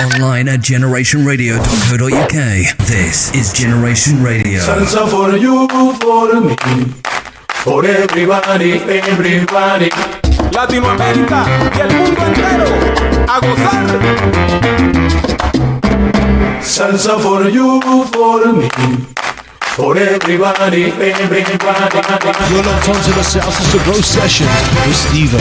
Online at generationradio.co.uk. This is Generation Radio. Salsa for you, for me, for everybody, everybody. Latinoamérica y el mundo entero a gozar. Salsa for you, for me. For everybody, everybody. You're locked onto the Salsa Grow session with Steve O.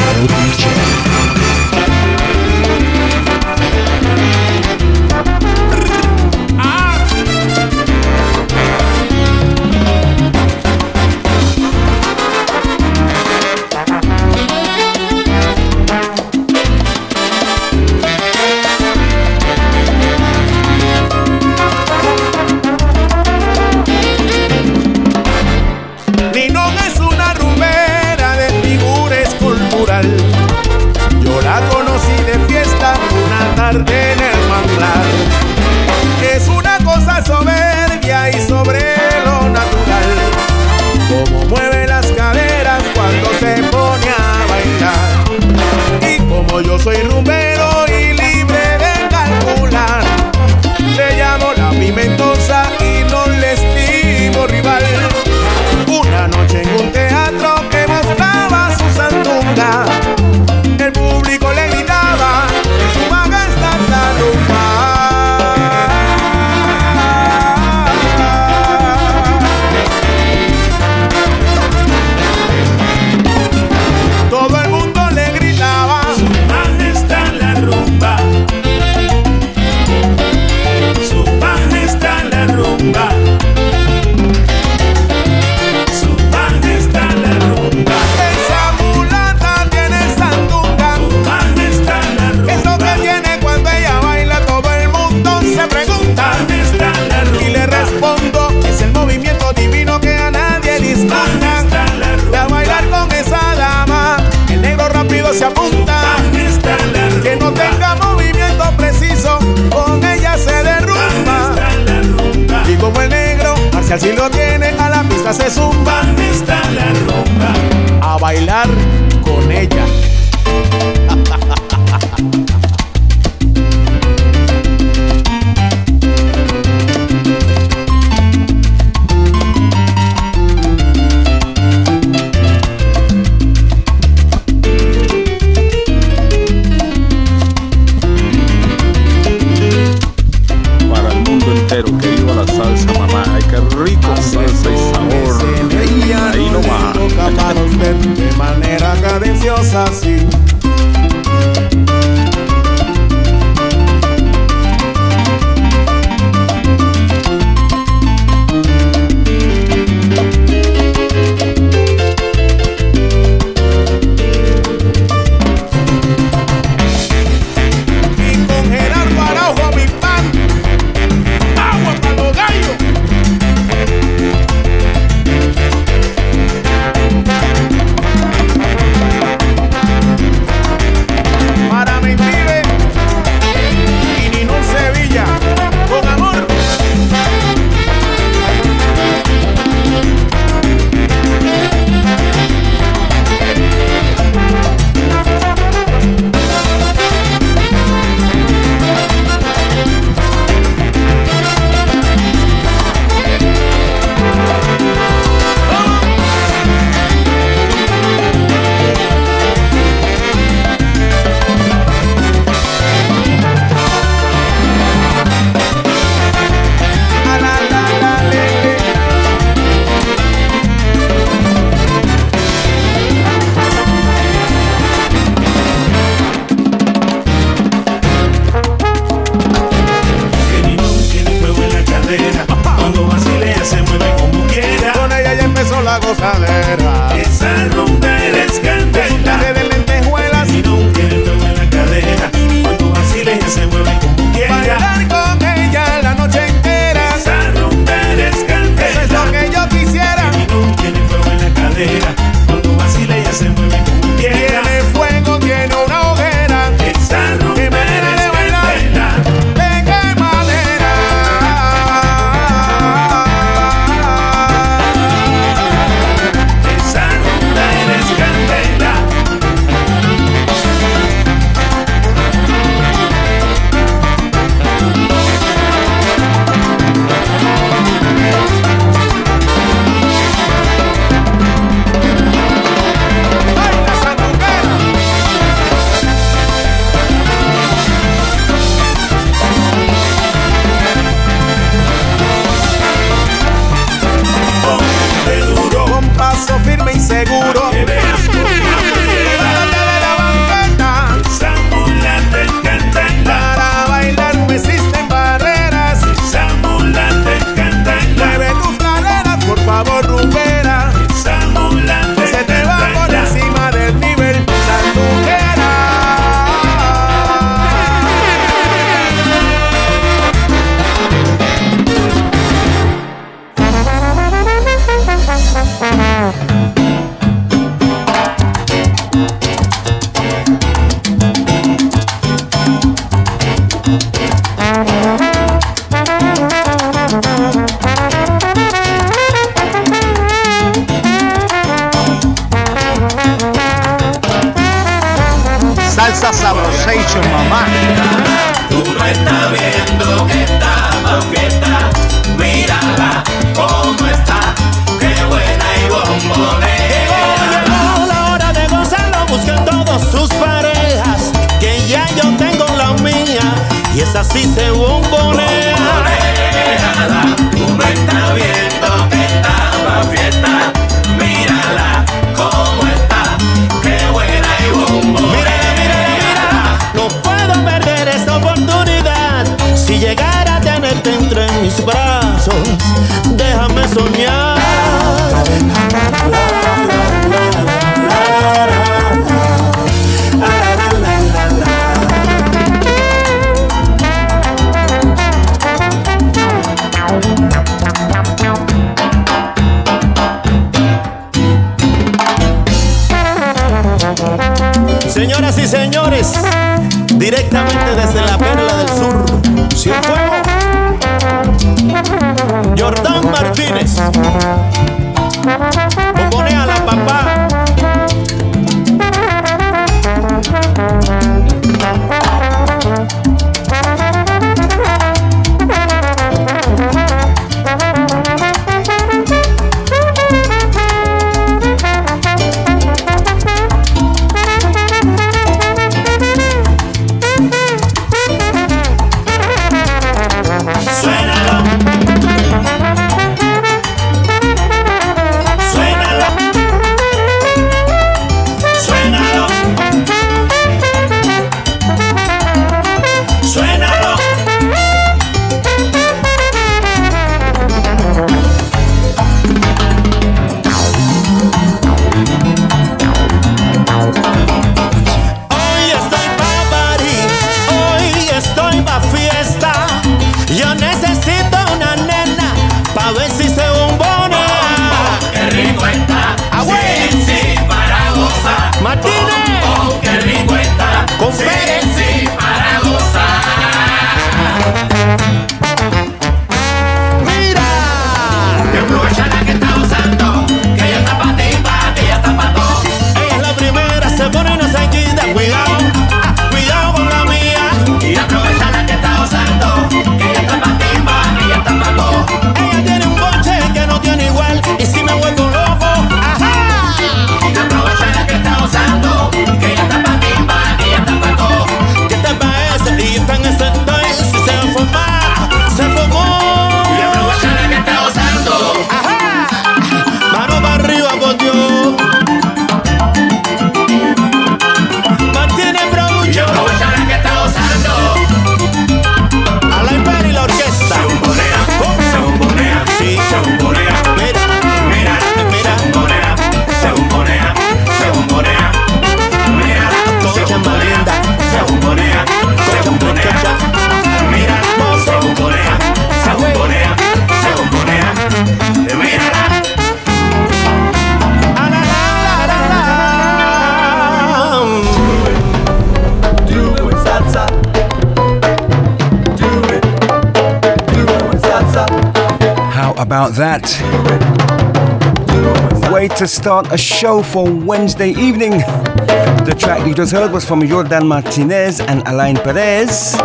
Way to start a show for Wednesday evening. The track you just heard was from Jordan Martinez and Alain Perez.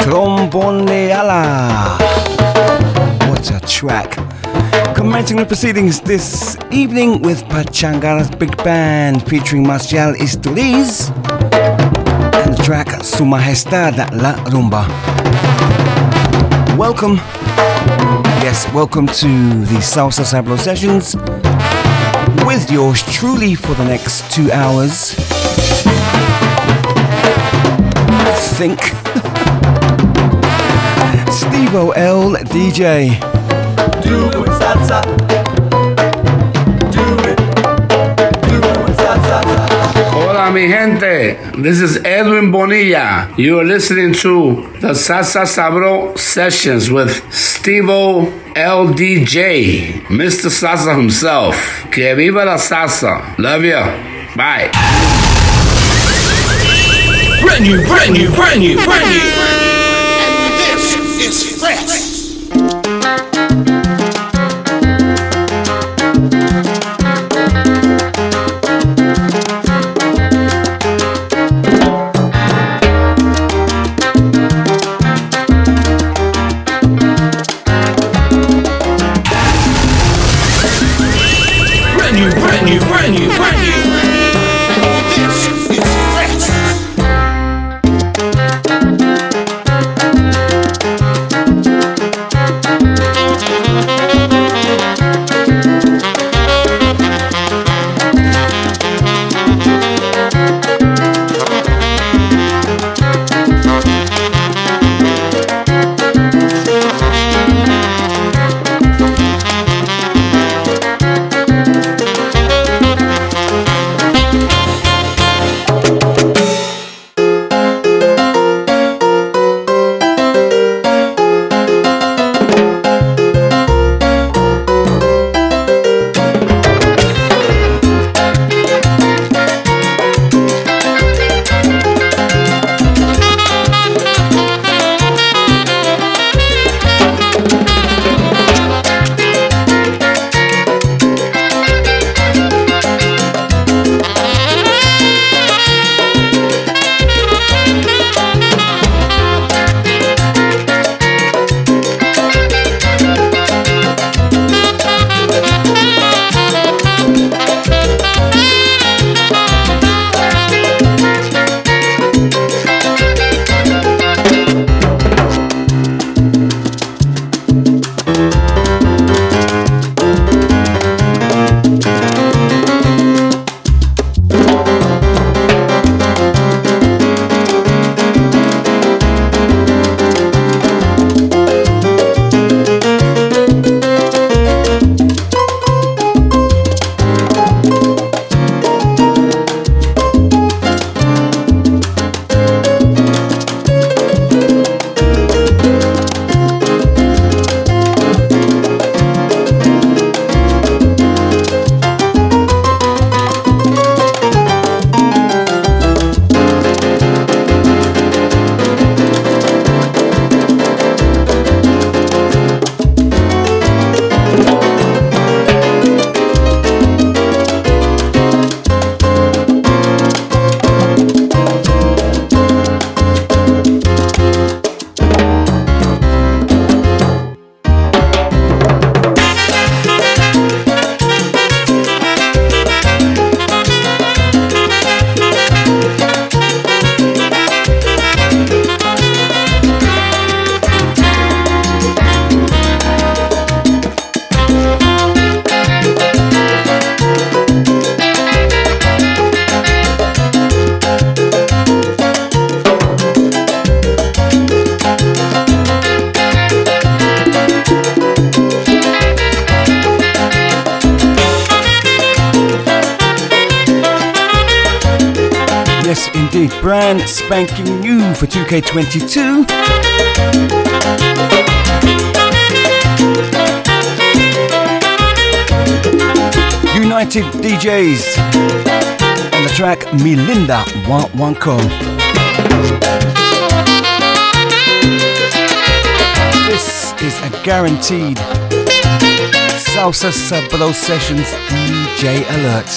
Trombone Tromboneala. What a track. Commencing the proceedings this evening with Pachangara's Big Band featuring Marcial Isturiz and the track Su Majestad La Rumba. Welcome yes, welcome to the Salsa Sablo Sessions with yours truly for the next two hours. Think. Steve OL DJ. Do it, salsa. Do it. Do it, salsa. Hola, mi gente. This is Edwin Bonilla. You are listening to the Salsa Sabro Sessions with Stevo LDJ, Mr. Sasa himself. Que viva la Sasa. Love you. Bye. Brand new, brand new, brand new, brand new. 22. United DJs and the track Milinda Wanko. This is a guaranteed Salsa Sabalo Sessions DJ alert.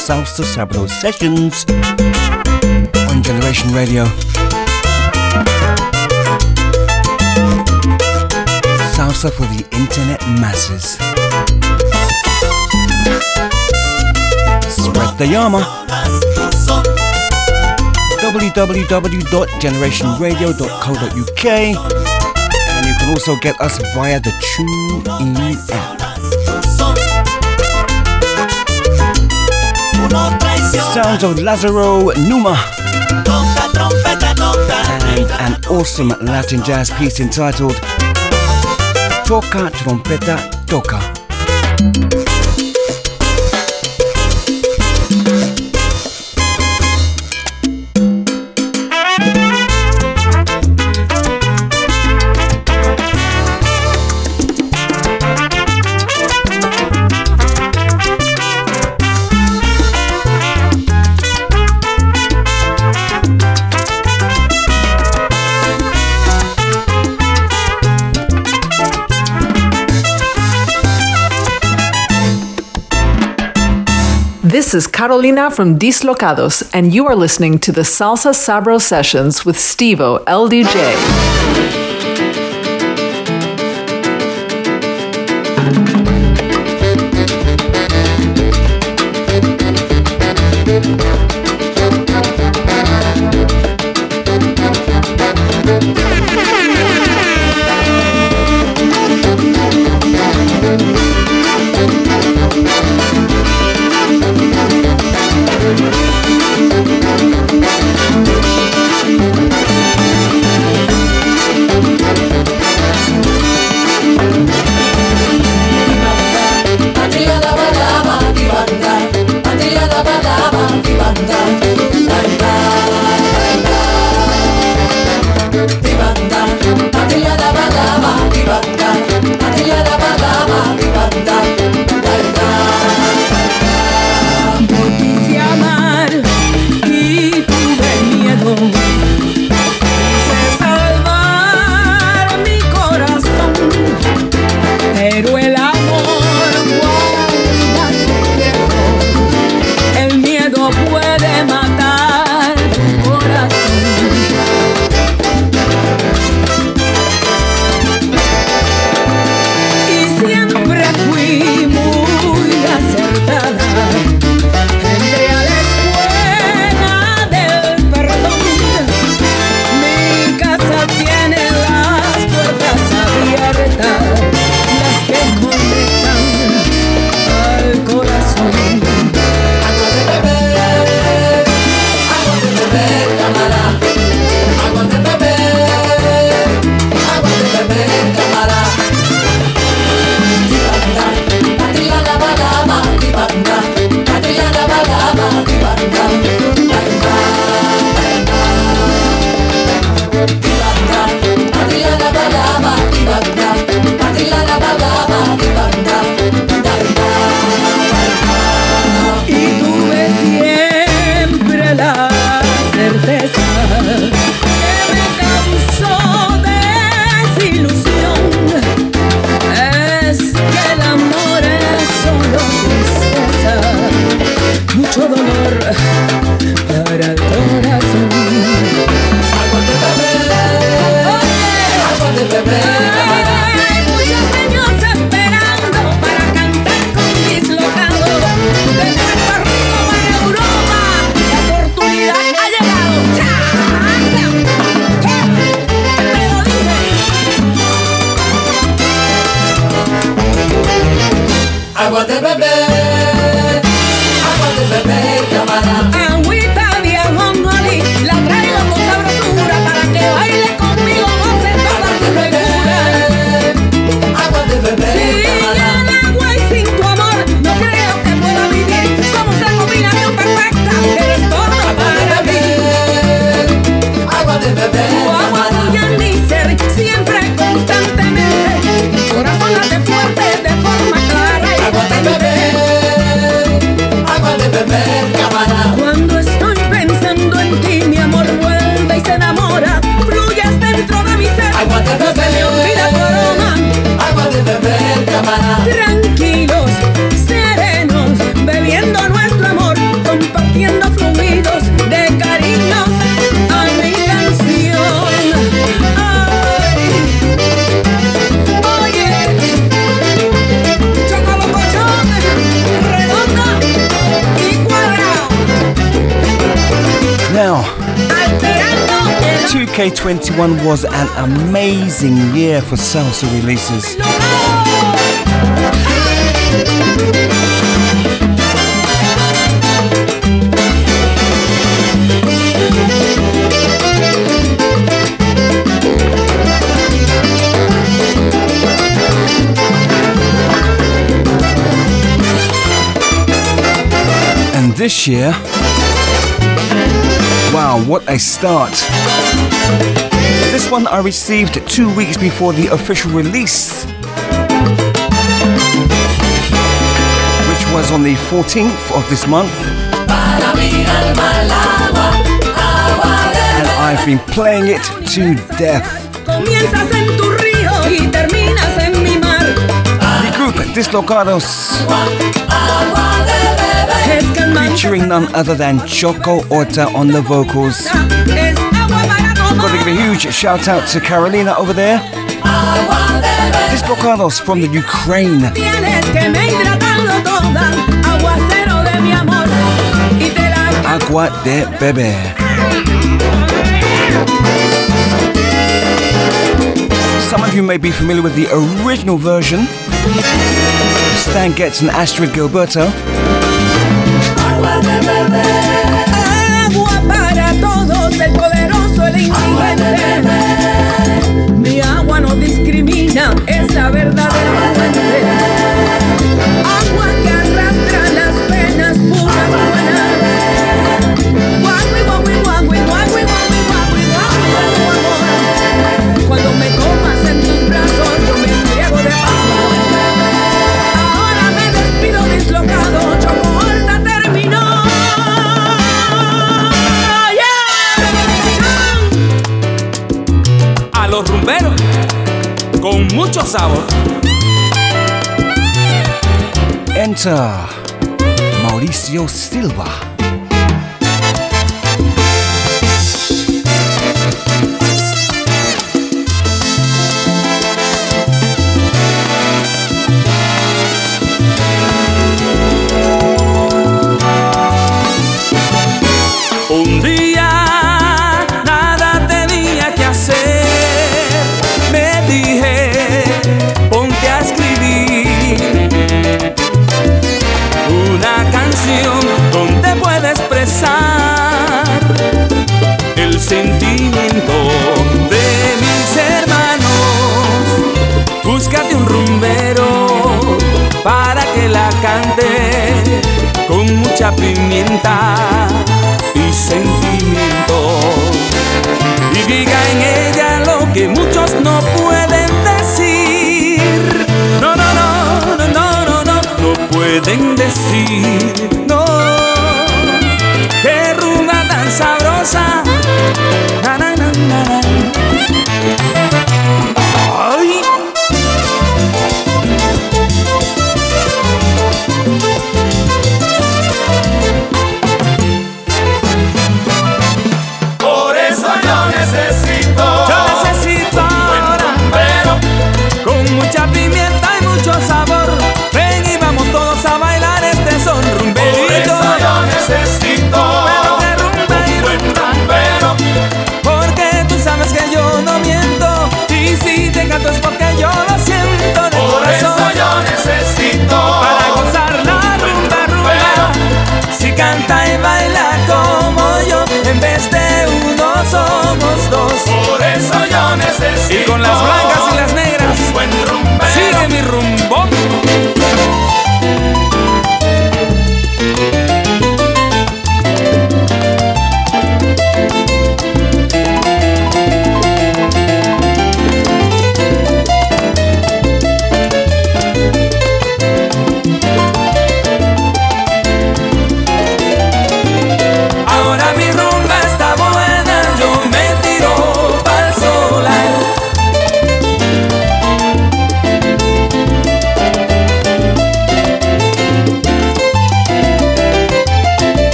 Salsa to Sabro Sessions on Generation Radio. Salsa for the internet masses. Spread the yama. www.generationradio.co.uk and you can also get us via the TuneIn app. Sounds of Lazaro Numa. And an awesome Latin jazz piece entitled Toca Trompeta Toca. This is Carolina from Dislocados, and you are listening to the Salsa Sabro Sessions with Stevo LDJ. 2K21 was an amazing year for salsa releases. And this year, wow, what a start! This one I received two weeks before the official release, which was on the 14th of this month. And I've been playing it to death. Comienzas en tu río y terminas en mi mar. The group Dislocados, Featuring none other than Choco Orta on the vocals. para Got to give a huge shout out to Carolina over there. Dislocados from the Ukraine. Agua de Bebe. Some of you may be familiar with the original version. Stan Getz and Astrid Gilberto. Agua para todos, el poderoso, el indigente. Mi agua no discrimina, es la verdadera fuente. Agua que mucho sabor. Enter Mauricio Silva. Pimienta y sentimiento. Y diga en ella lo que muchos no pueden decir. No, no, no, no, no, no, no, no pueden decir.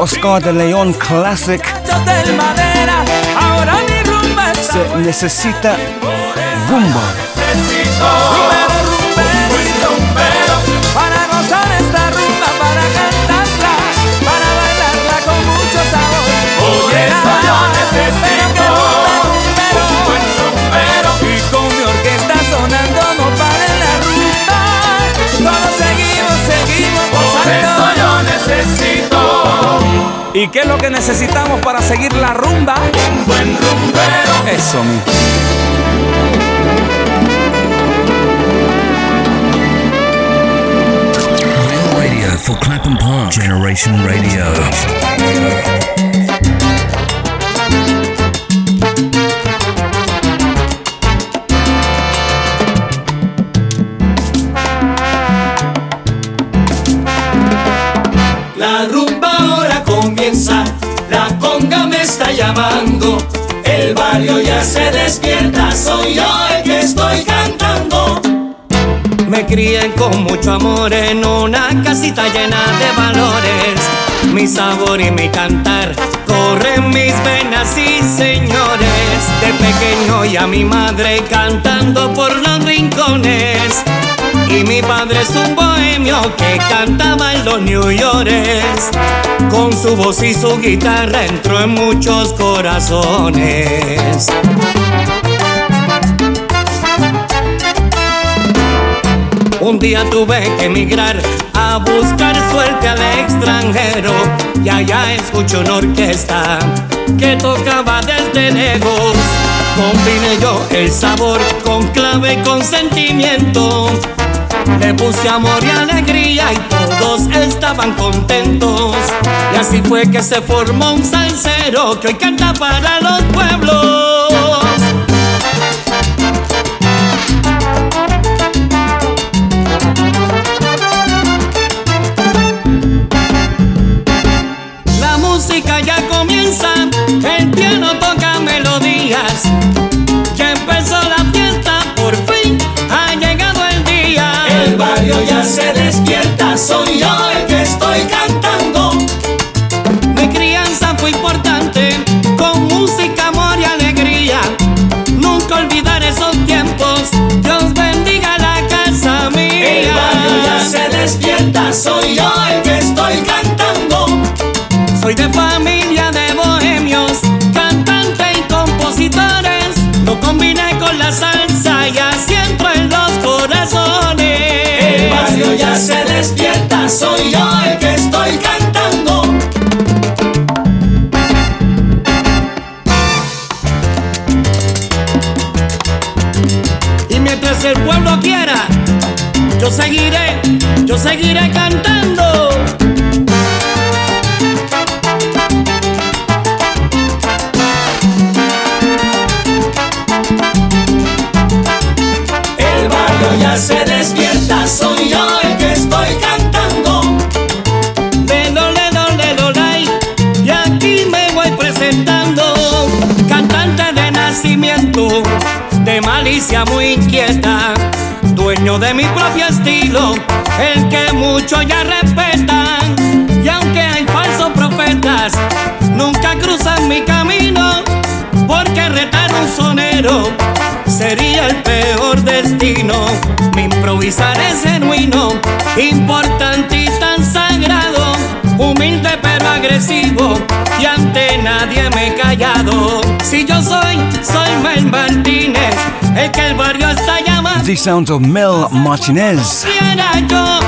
Oscar de Leon classic Se Necesita Rumba. Para gozar esta rumba, para cantarla, para bailarla con mucho sabor. Por necesito un buen rumbero. Y con mi orquesta sonando no para la rumba. Todos seguimos, seguimos gozando. ¿Y qué es lo que necesitamos para seguir la rumba? un buen rumbero. Eso, mi. For Clapham Park. Generation Radio. Ya se despierta, soy yo el que estoy cantando. Me crié con mucho amor en una casita llena de valores, mi sabor y mi cantar corren mis venas y señores, de pequeño y a mi madre cantando por los rincones. Y mi padre es un bohemio que cantaba en los New Yorkers. Con su voz y su guitarra entró en muchos corazones. Un día tuve que emigrar a buscar suerte al extranjero y allá escuché una orquesta que tocaba desde lejos. Combiné yo el sabor con clave y con sentimiento. Le puse amor y alegría y todos estaban contentos. Y así fue que se formó un salsero que hoy canta para los pueblos. Melodías. Ya empezó la fiesta, por fin ha llegado el día. El barrio ya se despierta, soy yo el seguiré cantando. El barrio ya se despierta, soy yo el que estoy cantando. Lelo, lelo, lelo, lay, y aquí me voy presentando. Cantante de nacimiento, de malicia muy inquieta, de mi propio estilo, el que muchos ya respetan. Y aunque hay falsos profetas, nunca cruzan mi camino, porque retar un sonero sería el peor destino. Mi improvisar es genuino, importante y tan sagrado, humilde pero agresivo, y ante nadie me he callado. Si yo soy, soy Mel Martínez, el que el barrio está llamando. The sounds of Mel Martinez. Yo,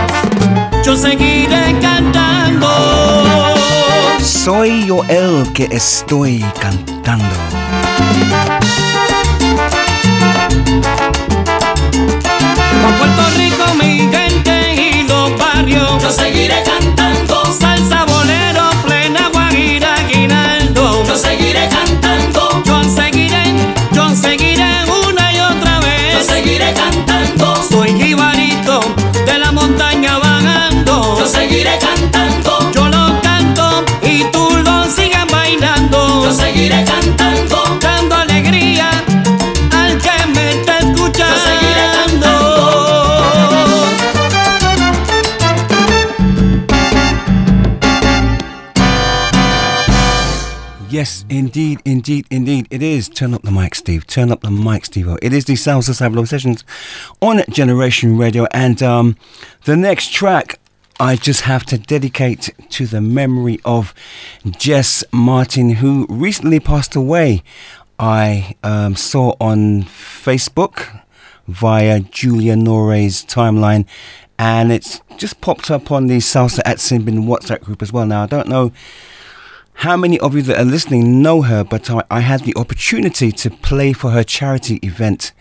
yo seguiré cantando. Soy yo el que estoy cantando. Con Puerto Rico, mi gente y los barrios. Yo seguiré cantando. Salsa, indeed, indeed. It is. Turn up the mic, Steve. Turn up the mic, Steve. It is the Salsa Sablo sessions on Generation Radio. And um, the next track I just have to dedicate to the memory of Jess Martin, who recently passed away. I um, saw on Facebook via Julia Nore's timeline, and it's just popped up on the Salsa at Simbin WhatsApp group as well. Now, I don't know how many of you that are listening know her, but I, I had the opportunity to play for her charity event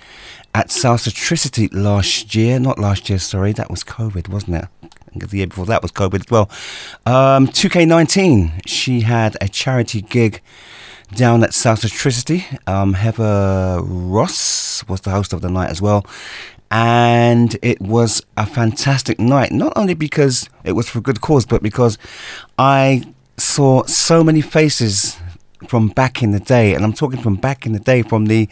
at Salsatricity last year. Not last year, sorry, that was COVID, wasn't it? The year before that was COVID as well. Um, 2K19, she had a charity gig down at Salsatricity. Um, Heather Ross was the host of the night as well. And it was a fantastic night, not only because it was for good cause, but because I saw so many faces from back in the day, and I'm talking from back in the day, from the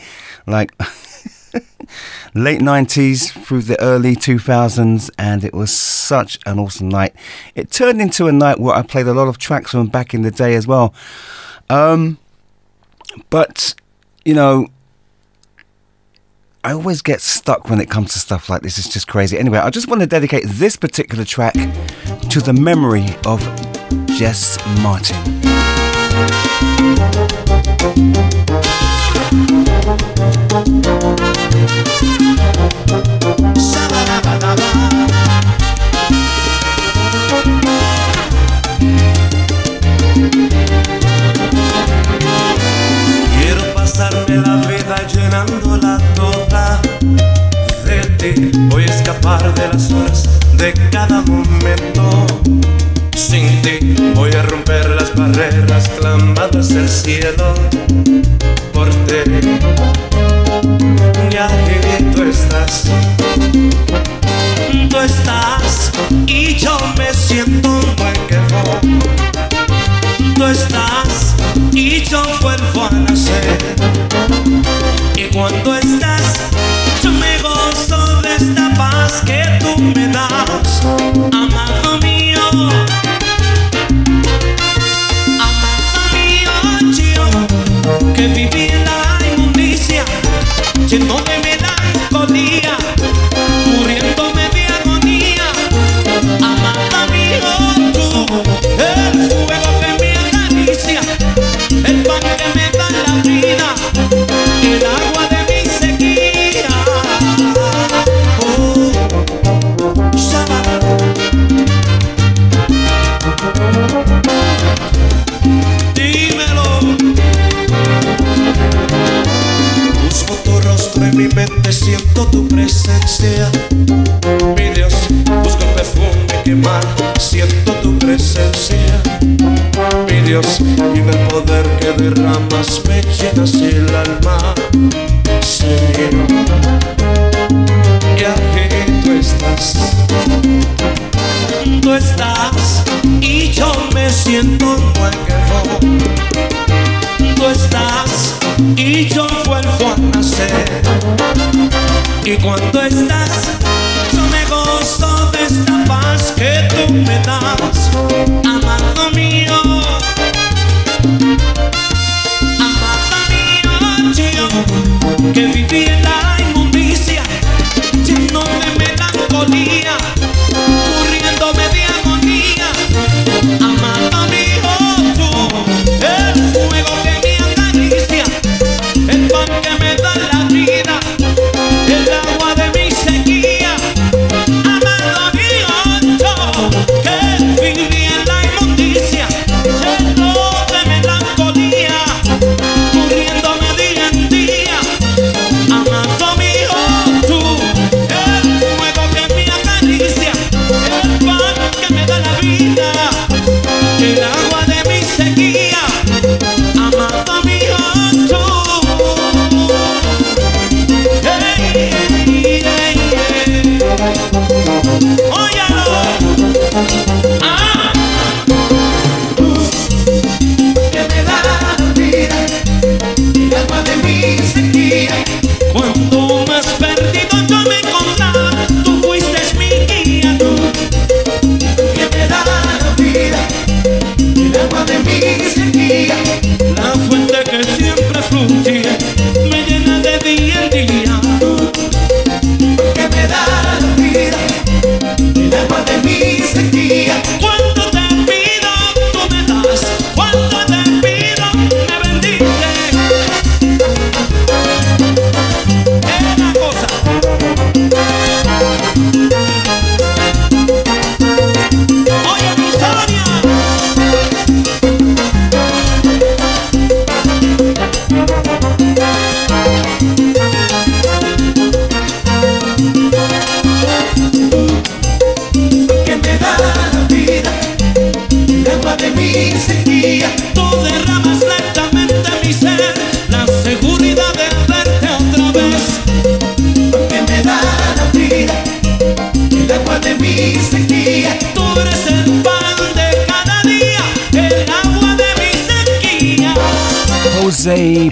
like late 90s through the early 2000s, and it was such an awesome night. It turned into a night where I played a lot of tracks from back in the day as well. Um, but, you know, I always get stuck when it comes to stuff like this. It's just crazy. Anyway, I just want to dedicate this particular track to the memory of Jess Martin. Quiero pasarme la vida llenándola toda de ti. Voy a escapar de las horas de cada momento. Sin ti voy a romper las barreras clamadas del cielo por ti. Y aquí tú estás, tú estás y yo me siento un buen. Tú estás y yo vuelvo a nacer. Y cuando estás, yo me gozo de esta paz que tú me das, amado mío. could be mi mente, siento tu presencia. Mi Dios, busco el perfume quemar, siento tu presencia. Mi Dios, y el poder que derramas me llenas el alma. Señor, y aquí tú estás. Tú estás y yo me siento quejo. Tú estás y yo vuelvo a nacer. Y cuando estás, yo me gozo de esta paz que tú me das, amado mío. Amado mío, yo que viví en la inmundicia, lleno de melancolía, muriéndome de agonía. Amado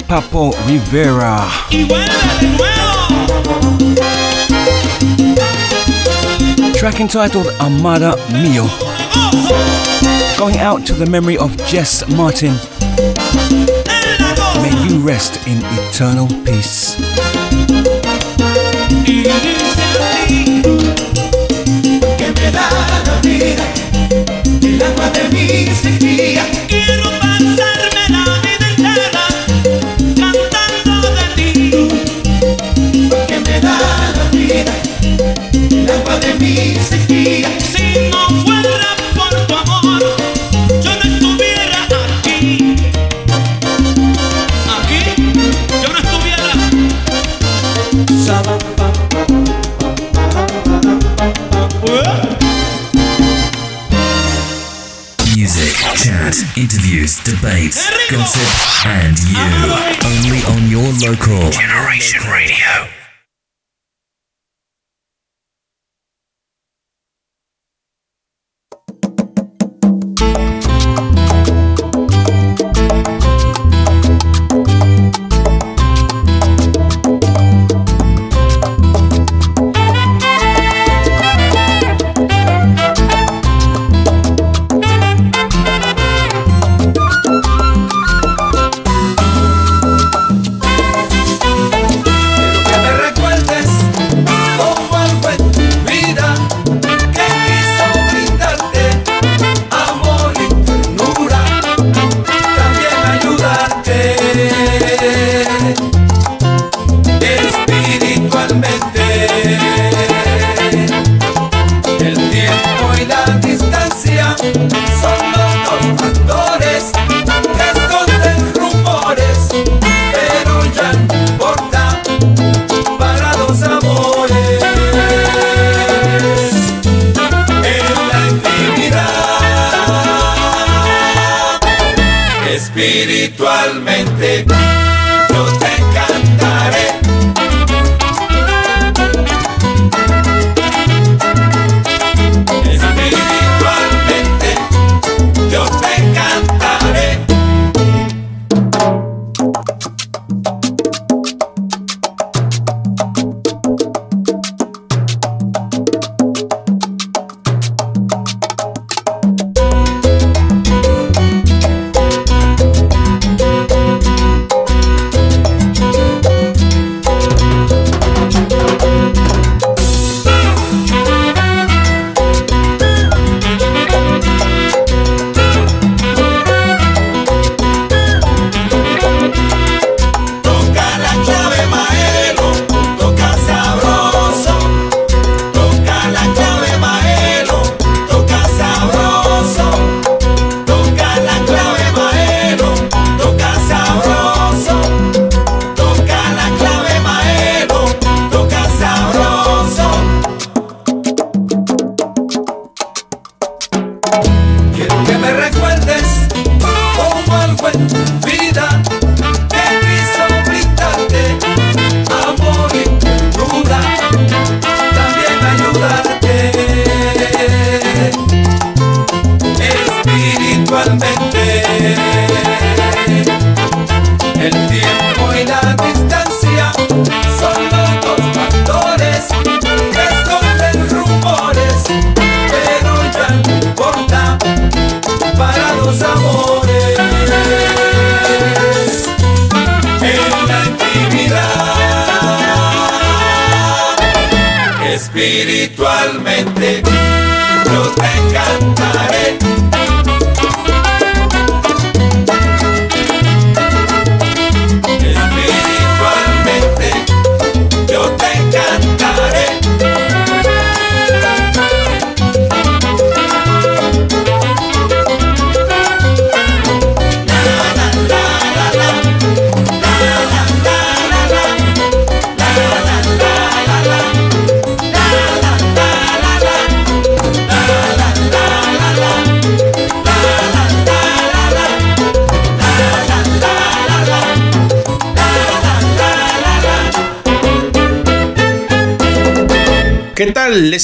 Papo Rivera. Track entitled Amada Mio. Going out to the memory of Jess Martin. May you rest in eternal peace. local. Generation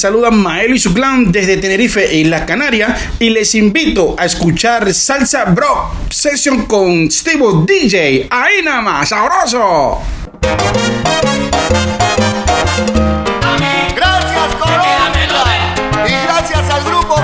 saluda Mael y su clan desde Tenerife, Islas Canarias. Y les invito a escuchar Salsa Bro Session con Steve DJ. Ahí nada más, sabroso. Gracias, Y gracias al grupo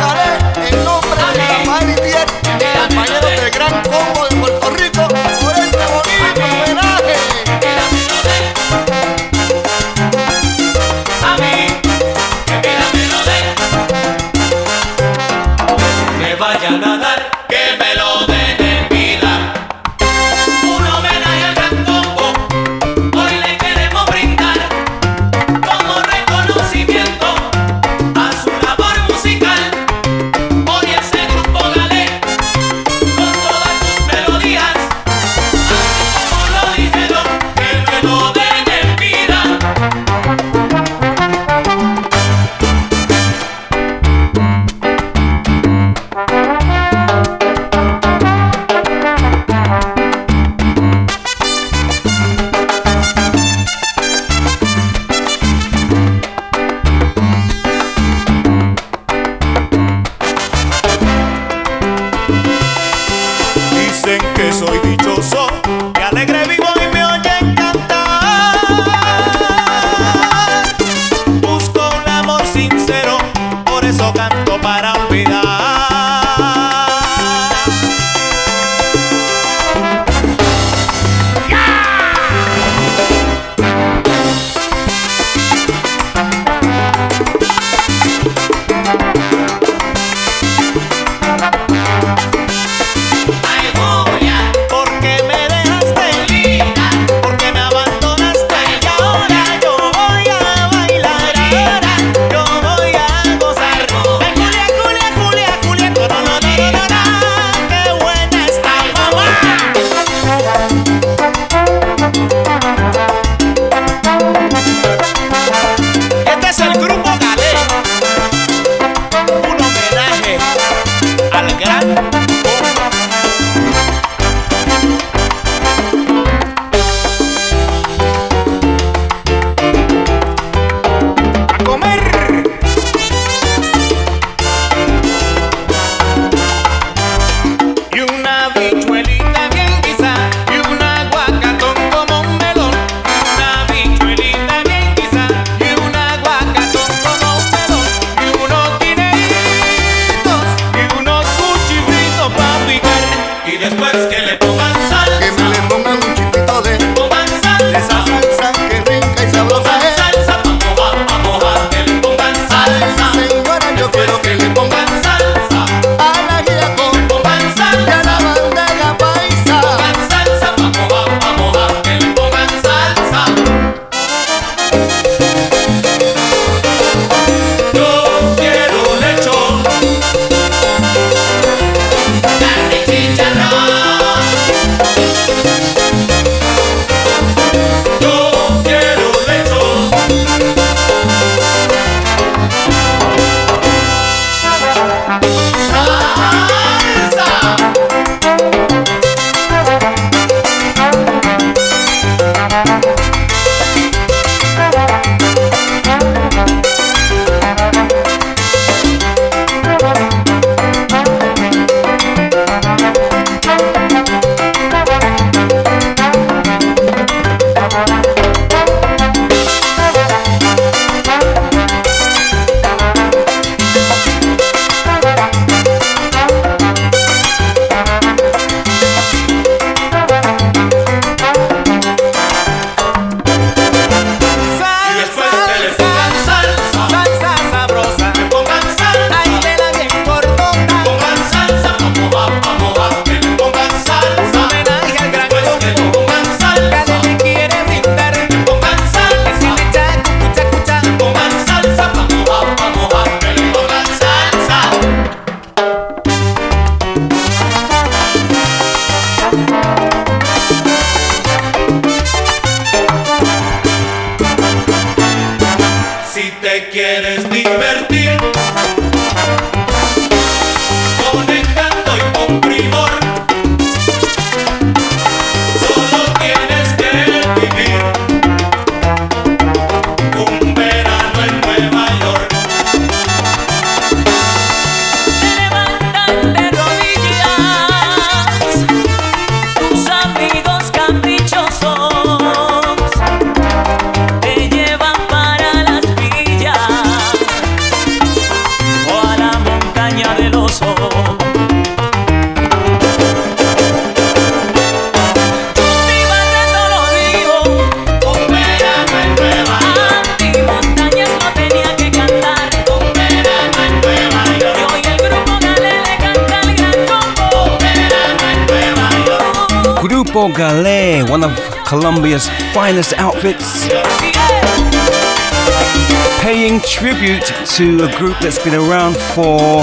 to a group that's been around for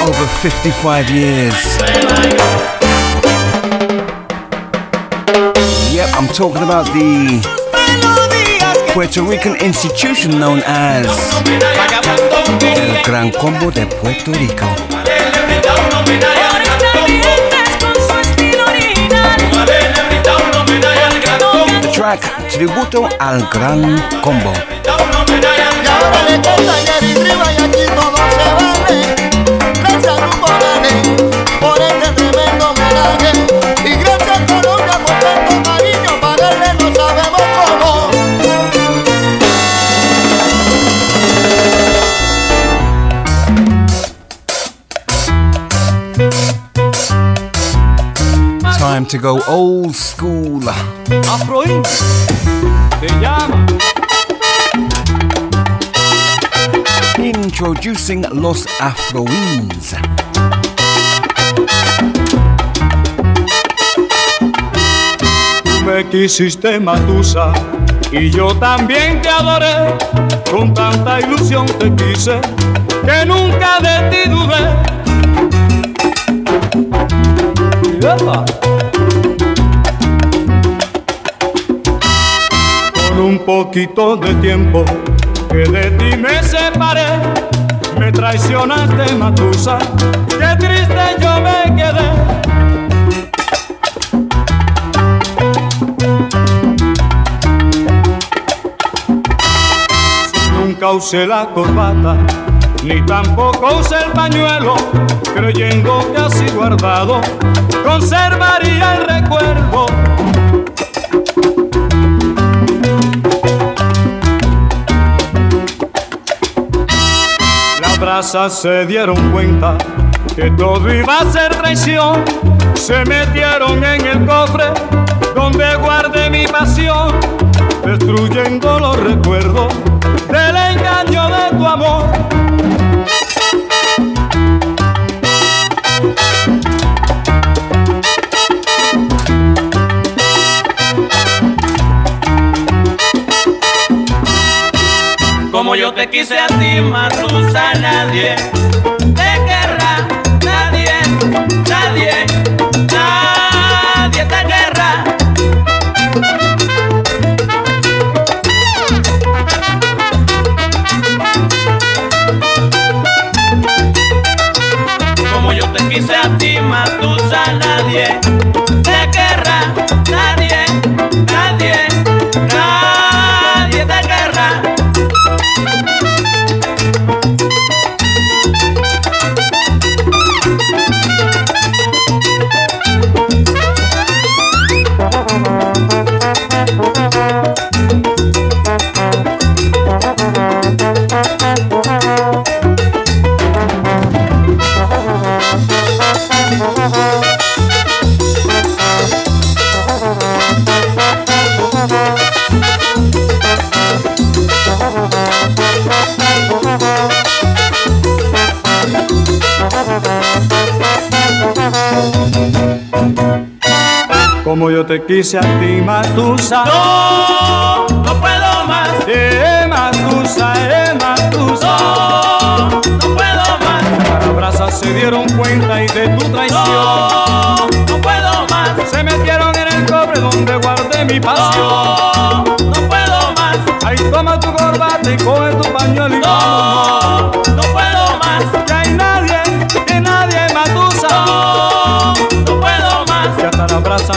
over 55 years. Yep, I'm talking about the Puerto Rican institution known as El Gran Combo de Puerto Rico. The track Tributo al Gran Combo. To go old school. Introducing Los Afroins. Me quisiste matusa y yo también te adoré. Con tanta ilusión te quise que nunca de ti dudé. ¡Epa! Con un poquito de tiempo que de ti me separé, traicionaste matusa, qué triste yo me quedé. Nunca usé la corbata, ni tampoco usé el pañuelo, creyendo que así guardado conservaría el recuerdo. Se dieron cuenta que todo iba a ser traición, se metieron en el cofre donde guardé mi pasión, destruyendo los recuerdos del engaño de tu amor. Quise a ti, Matusa, nadie te querrá, te quise a ti, Matusa.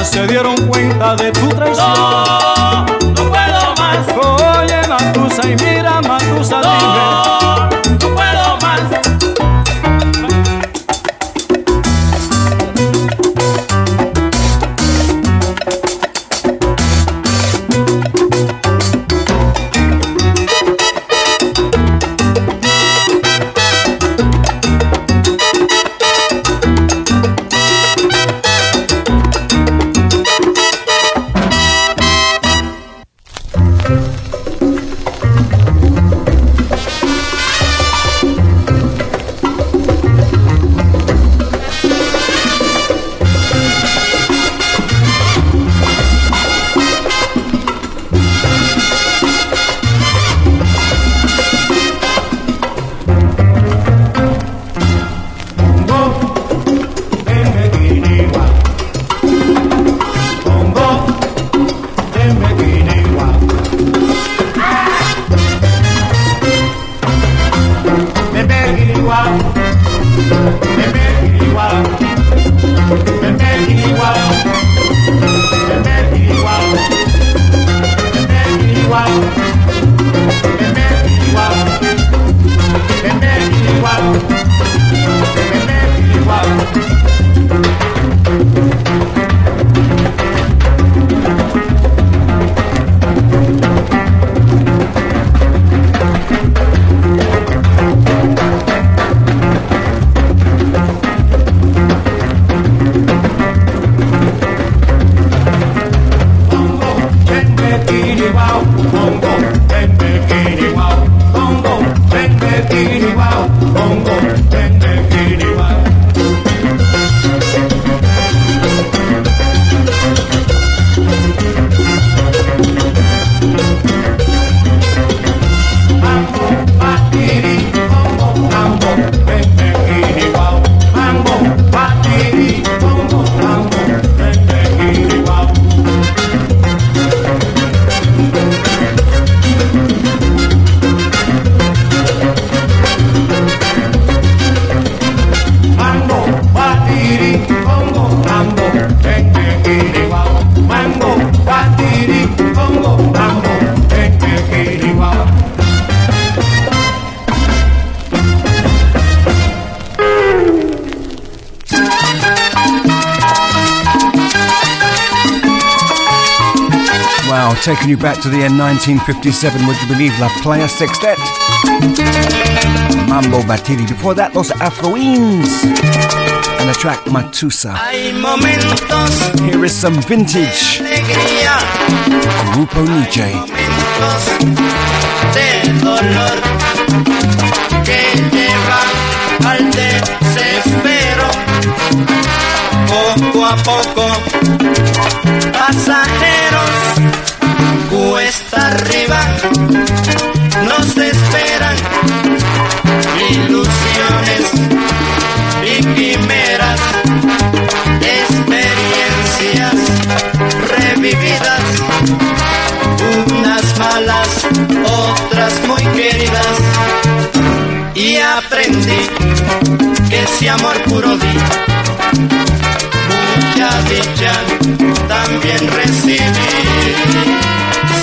Se dieron cuenta de tu traición. Taking you back to the year 1957, would you believe La Playa Sextet? Mambo Batiri. Before that, Los Afroines. And the track Matusa. Here is some vintage Grupo Nietzsche. Llevan al desespero. Poco a poco, pasajeros, cuesta arriba, nos esperan ilusiones y quimeras, experiencias revividas, unas malas, otras muy queridas. Y aprendí que ese amor puro di, mucha dicha también recibí.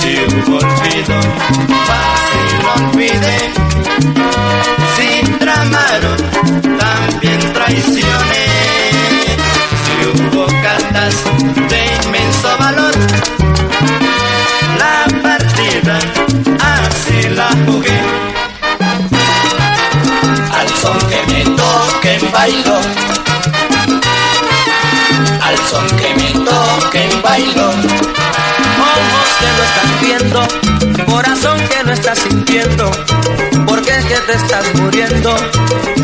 Si hubo olvido, fácil olvidé. Si tramaron, también traicioné. Si hubo cartas de inmenso valor, la partida así la jugué. Son que me toquen bailo, al son que me toquen bailo. Ojos que no están viendo, corazón que no estás sintiendo, porque es que te estás muriendo.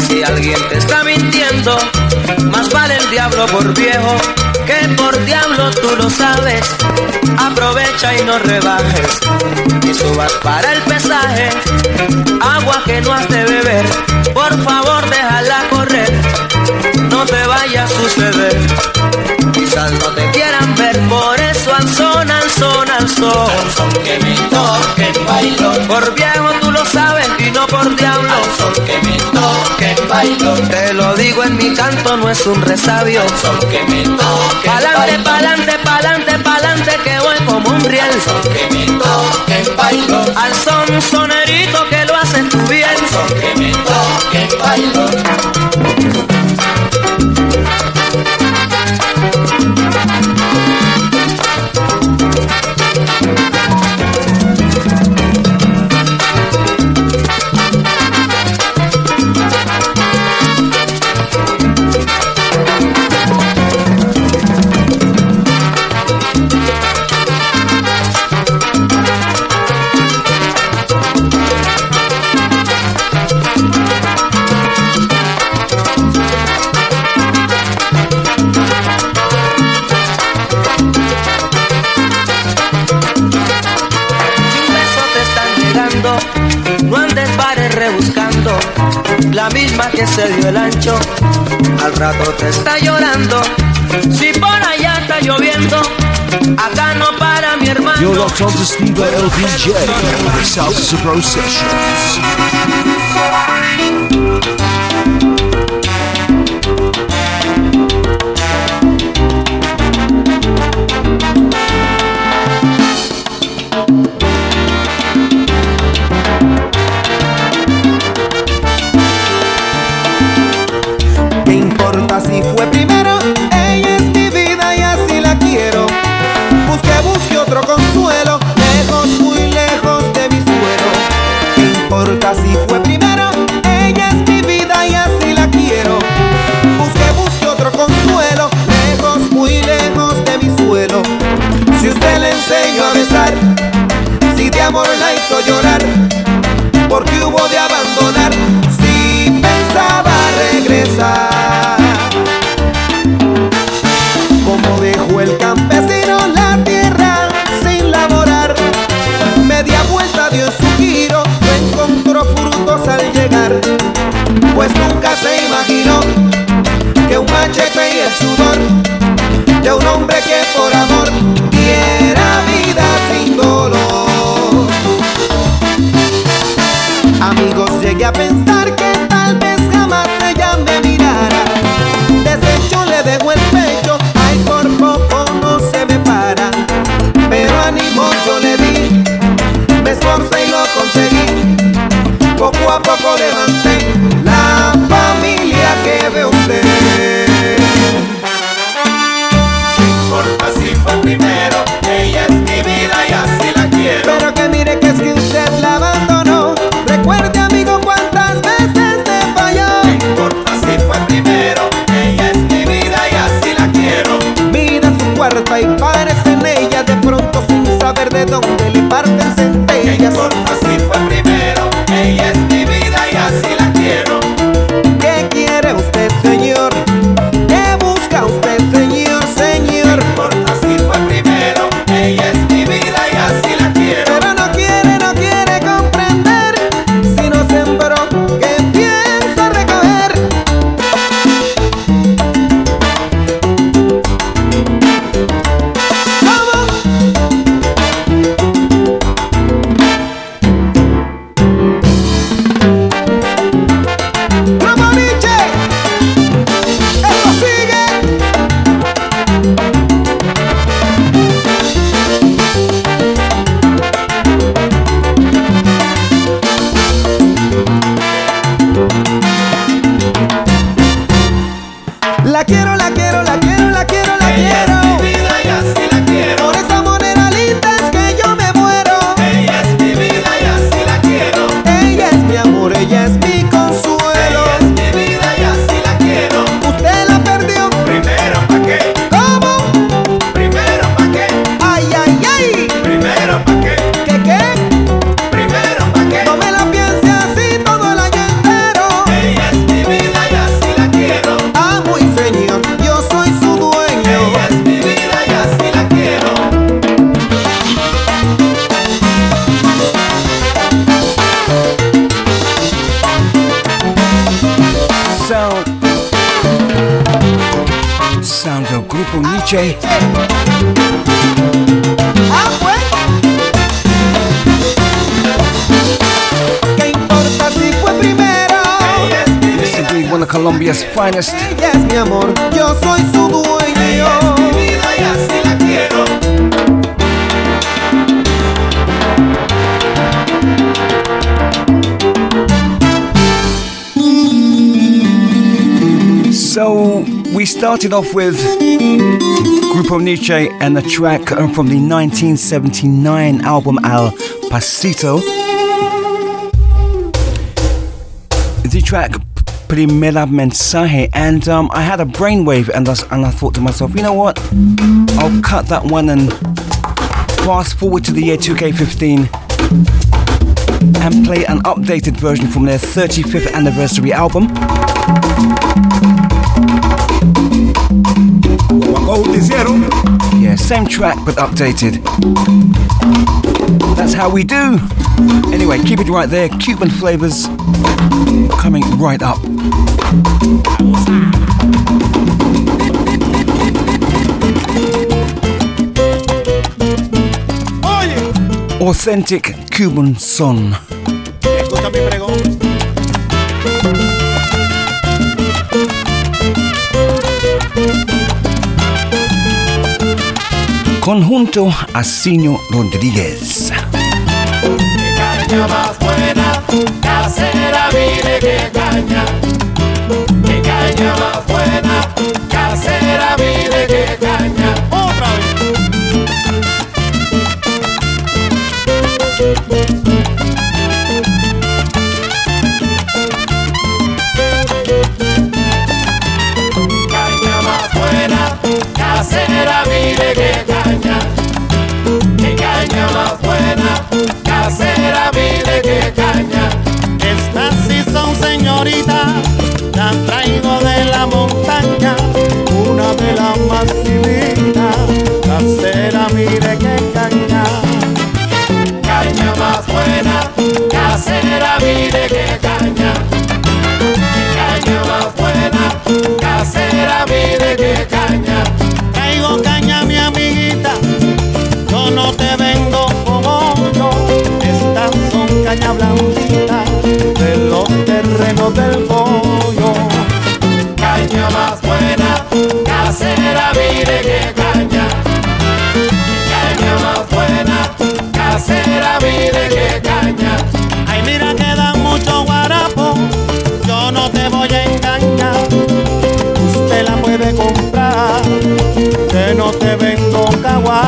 Si alguien te está mintiendo, más vale el diablo por viejo que por diablo tú lo sabes. Aprovecha y no rebajes, y subas para el pesaje. Agua que no has de beber, por favor déjala correr, no te vaya a suceder. Quizás no te quieran ver, por eso al son, al son, al son. que me toquen bailo, Por viejo tú lo sabes y no por diablo. son que me toquen bailo, Te lo digo en mi canto, no es un resabio. son que me toquen Pa'lante, bailo, pa'lante, pa'lante, pa'lante, que voy como un riel. que me toquen bailo, Al son, sonerito que lo haces tú bien. son que me toquen bailo. Que se dio el ancho, al rato te está llorando. Si por allá está lloviendo, acá no para mi hermano. You're locked on to Steve LDJ on the Salsa Sabro Sessions. Llorar, porque hubo de abandonar, si pensaba regresar. Como dejó el campesino Colombia's. Ella es mi amor, yo soy su dueño. Mi vida y así la quiero. So we started off with Grupo Nietzsche and the track from the 1979 album Al Pasito. The track Primera Mensaje, and um, I had a brainwave, and I, and I thought to myself, you know what? I'll cut that one and fast forward to the year 2K15 and play an updated version from their 35th anniversary album. Yeah, same track but updated. That's how we do. Anyway, keep it right there. Cuban flavors coming right up. Authentic Cuban son. escucha mi pregón. Conjunto Asinio Rodríguez. Qué caña más buena, casera, mire qué caña. Caña más buena, casera, mire qué caña. Otra vez. Caña más buena, casera, mire qué caña. Qué caña más buena, casera, mire qué caña. Estas sí son señoritas, traigo de la montaña, una de las más divinas, casera, mire qué caña. Caña más buena, casera, mire qué caña. Caña más buena, casera, mire qué caña. Traigo caña, mi amiguita, yo no te vendo como yo, estas son caña blanditas de los terrenos del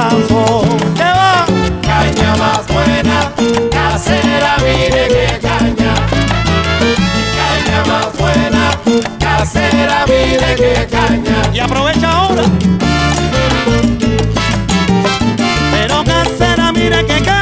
¿Qué va? Caña más buena, casera, mire qué caña. Caña más buena, casera, mire qué caña. Y aprovecha ahora. Pero casera, mire qué caña.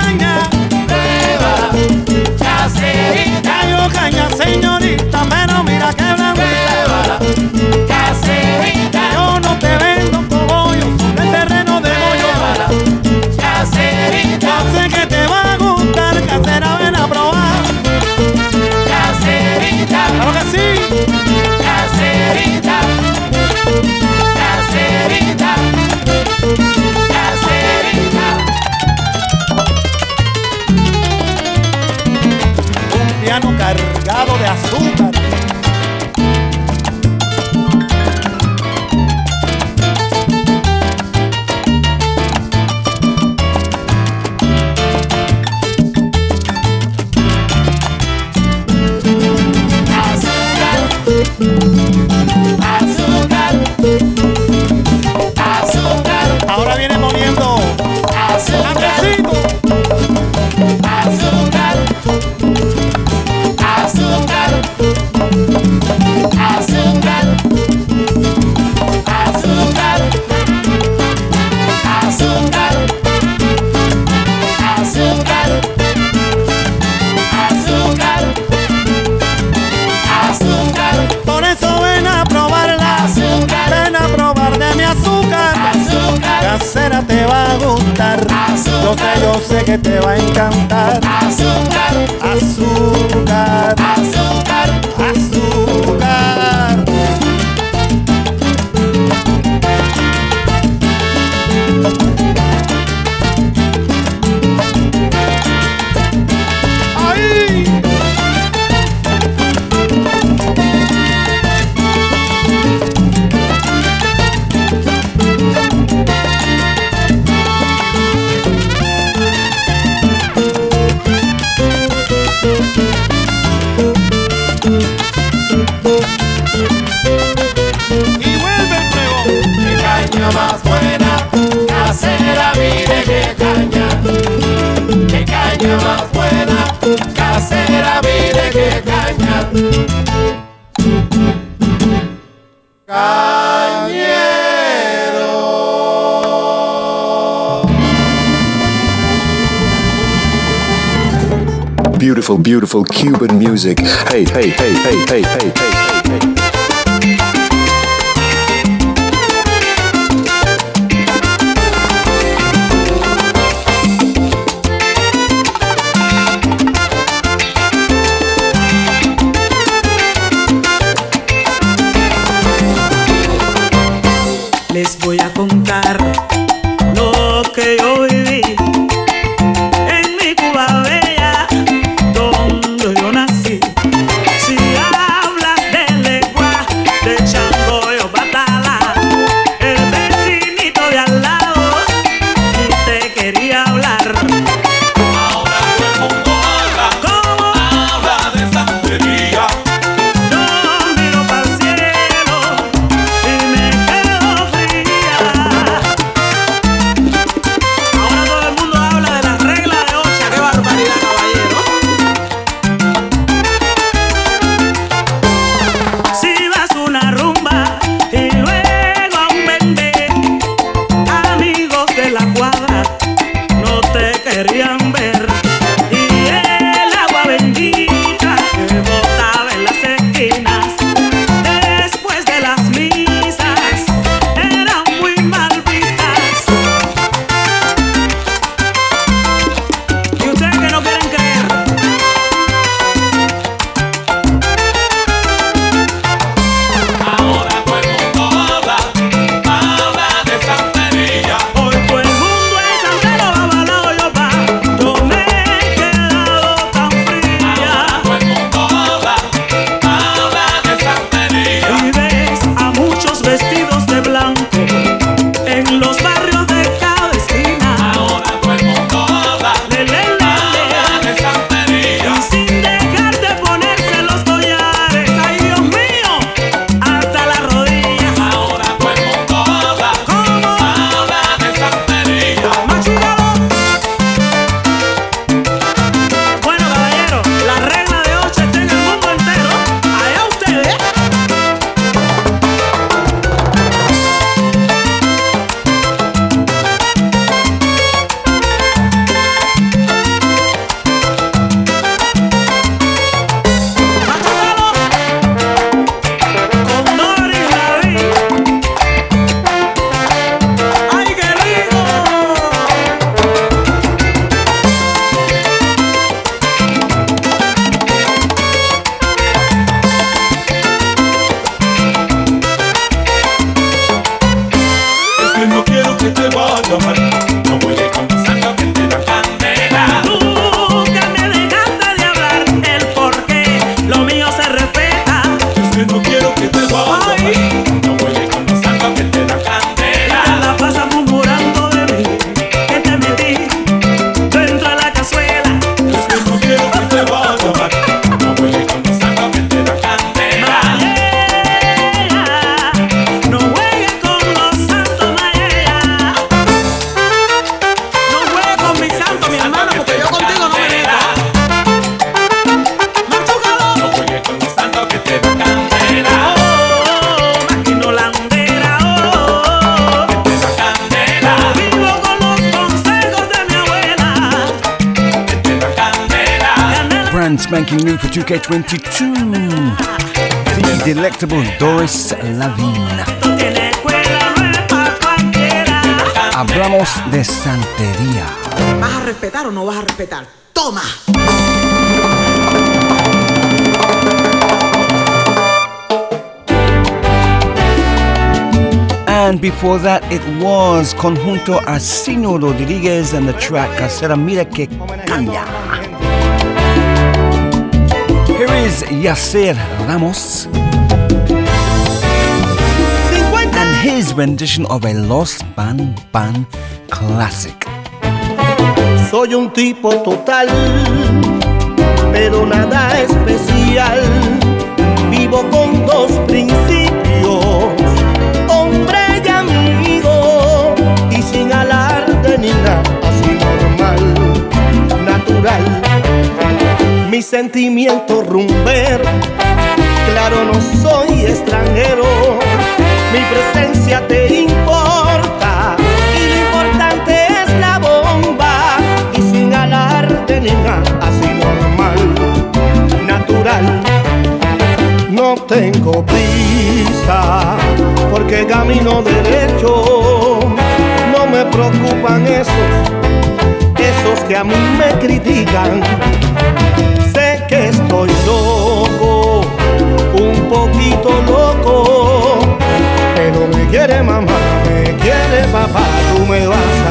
beautiful Cuban music. Hey, hey, hey, hey, hey, hey, hey. Before that, it was Conjunto Arsenio Rodriguez and the track Casera Mira Que Caña. Here is Yacer Ramos and his rendition of a Lost Ban Ban classic. Soy un tipo total, pero nada especial. Vivo con dos principios, Mi sentimiento rumber, claro no soy extranjero, mi presencia te importa. Y lo importante es la bomba. Y sin alarde ni nada, así normal, natural. No tengo prisa porque camino derecho, no me preocupan esos, esos que a mí me critican. Poquito loco, pero me quiere mamá, me quiere papá, tú me vas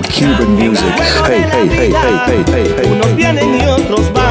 Cuban music. Hey, hey, hey, hey, hey, hey, vienen otros.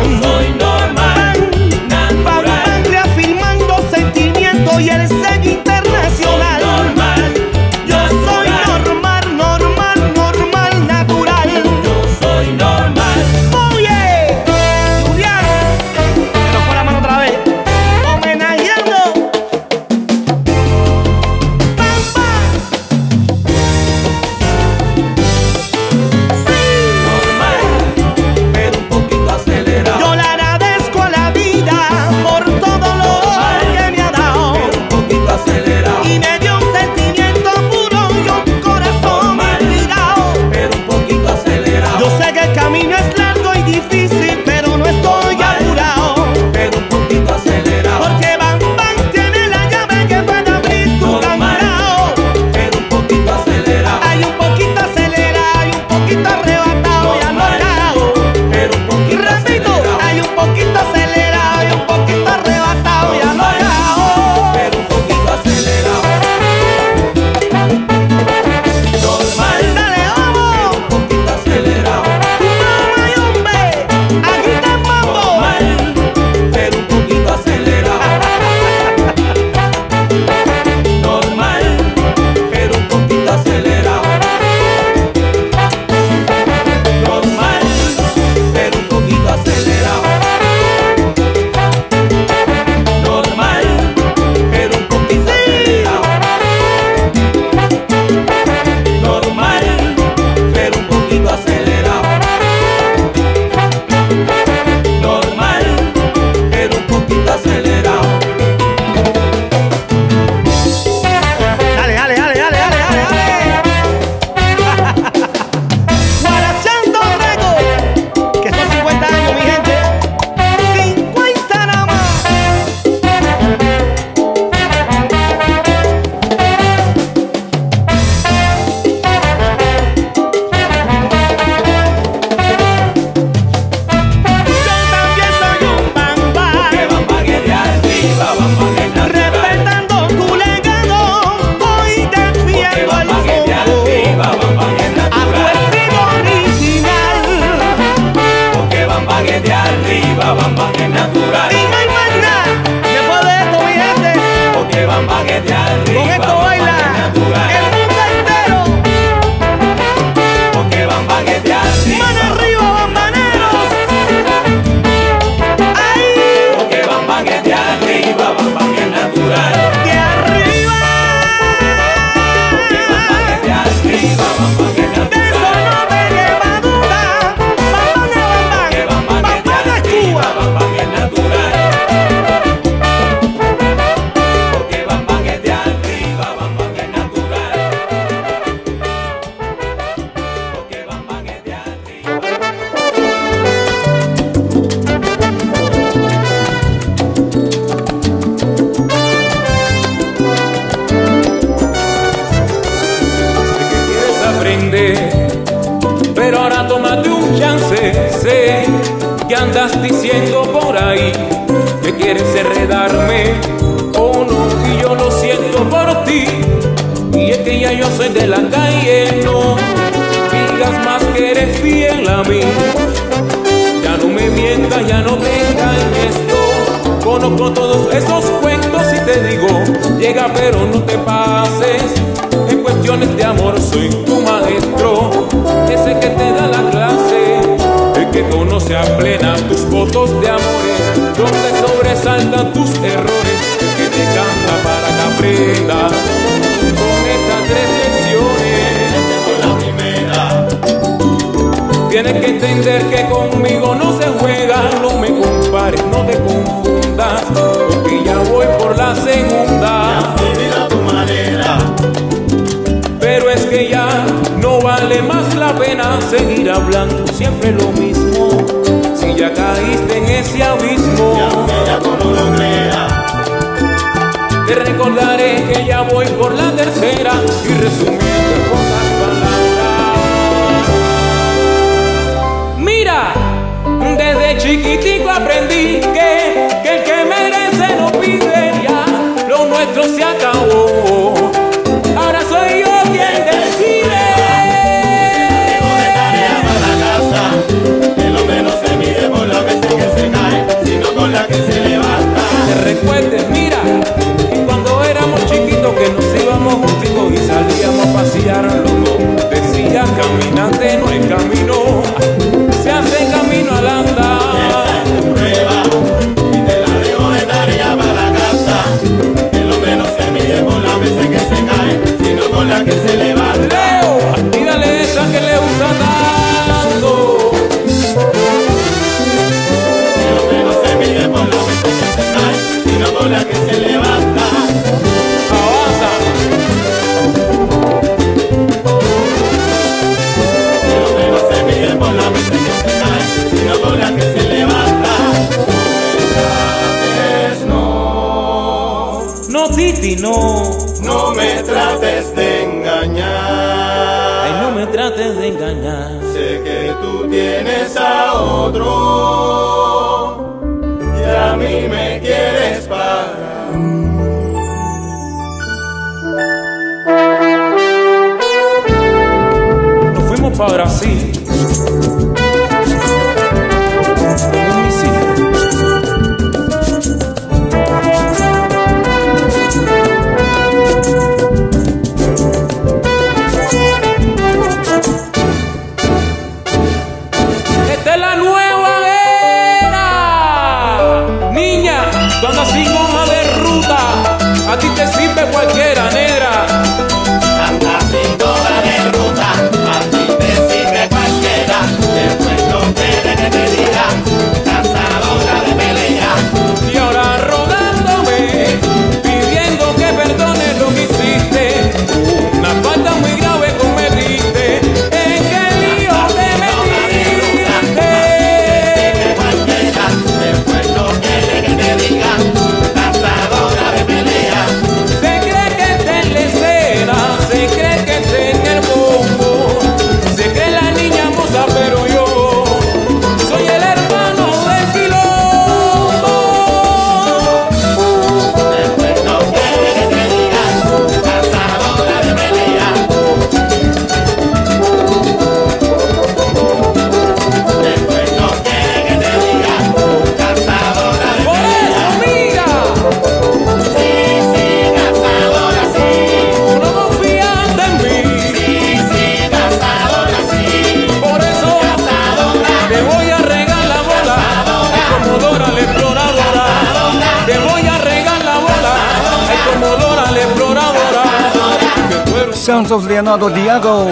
Amado Diago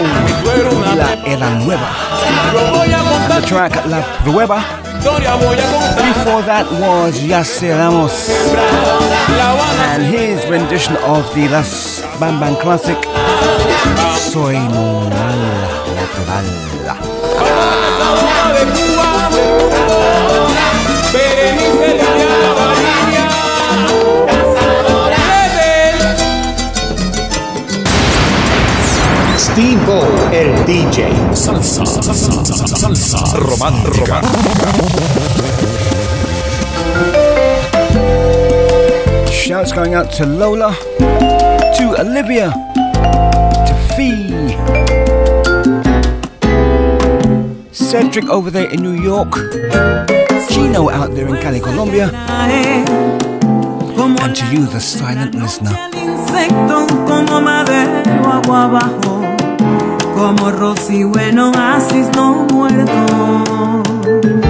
y la Nueva. The track La Prueba. Before that was Yasser Ramos and his rendition of the Las Bam Bam classic Soy Normal Natural. Steve O, el DJ. Salsa, salsa, salsa, romántica. Shouts going out to Lola, to Olivia, to Fee. Cedric over there in New York, Gino out there in Cali, Colombia, and to you, the silent listener. como rocío en oasis no muerto.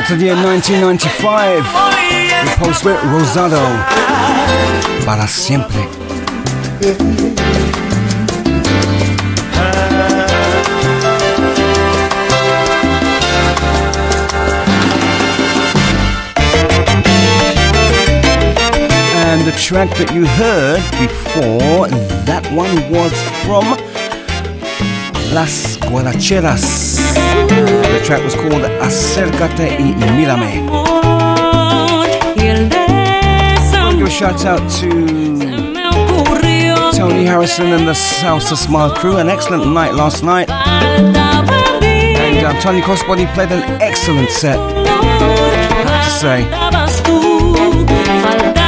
Back to the year 1995 with post-wit Rosado. Para siempre. And the track that you heard before, that one was from Las Guaracheras. Track was called Acércate y Mírame. Give a shout out to Tony Harrison and the Salsa Smile crew. An excellent night last night. And uh, Tony Crossbody played an excellent set. I have to say.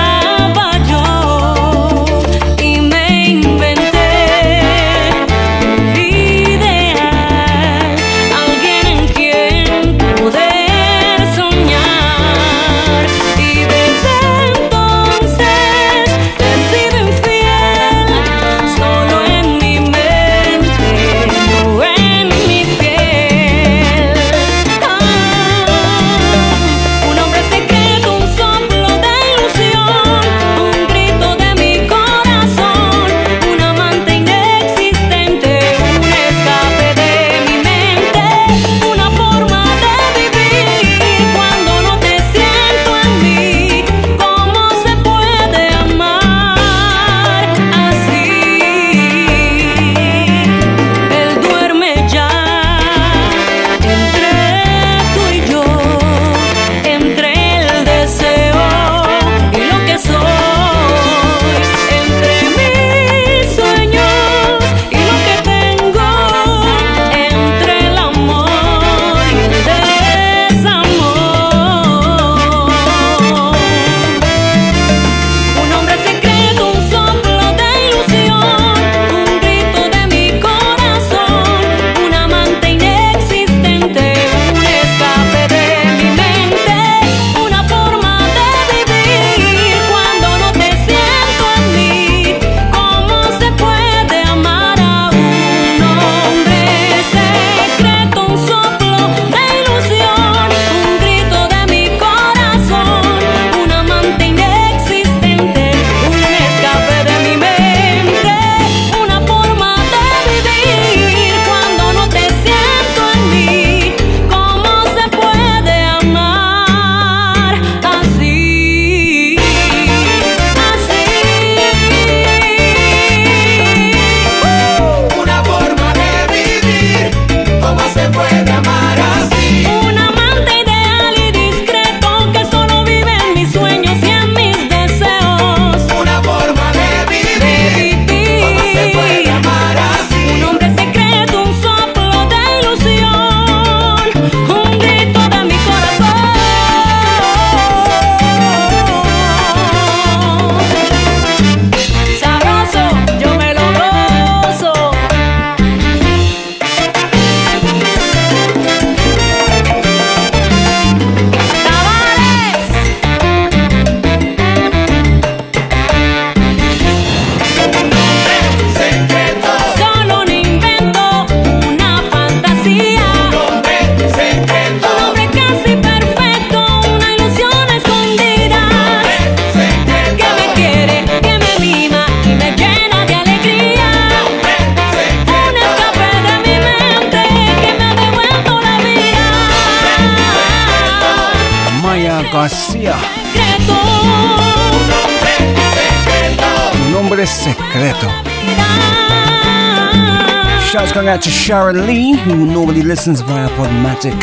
Sharon Lee, who normally listens via Podmatic.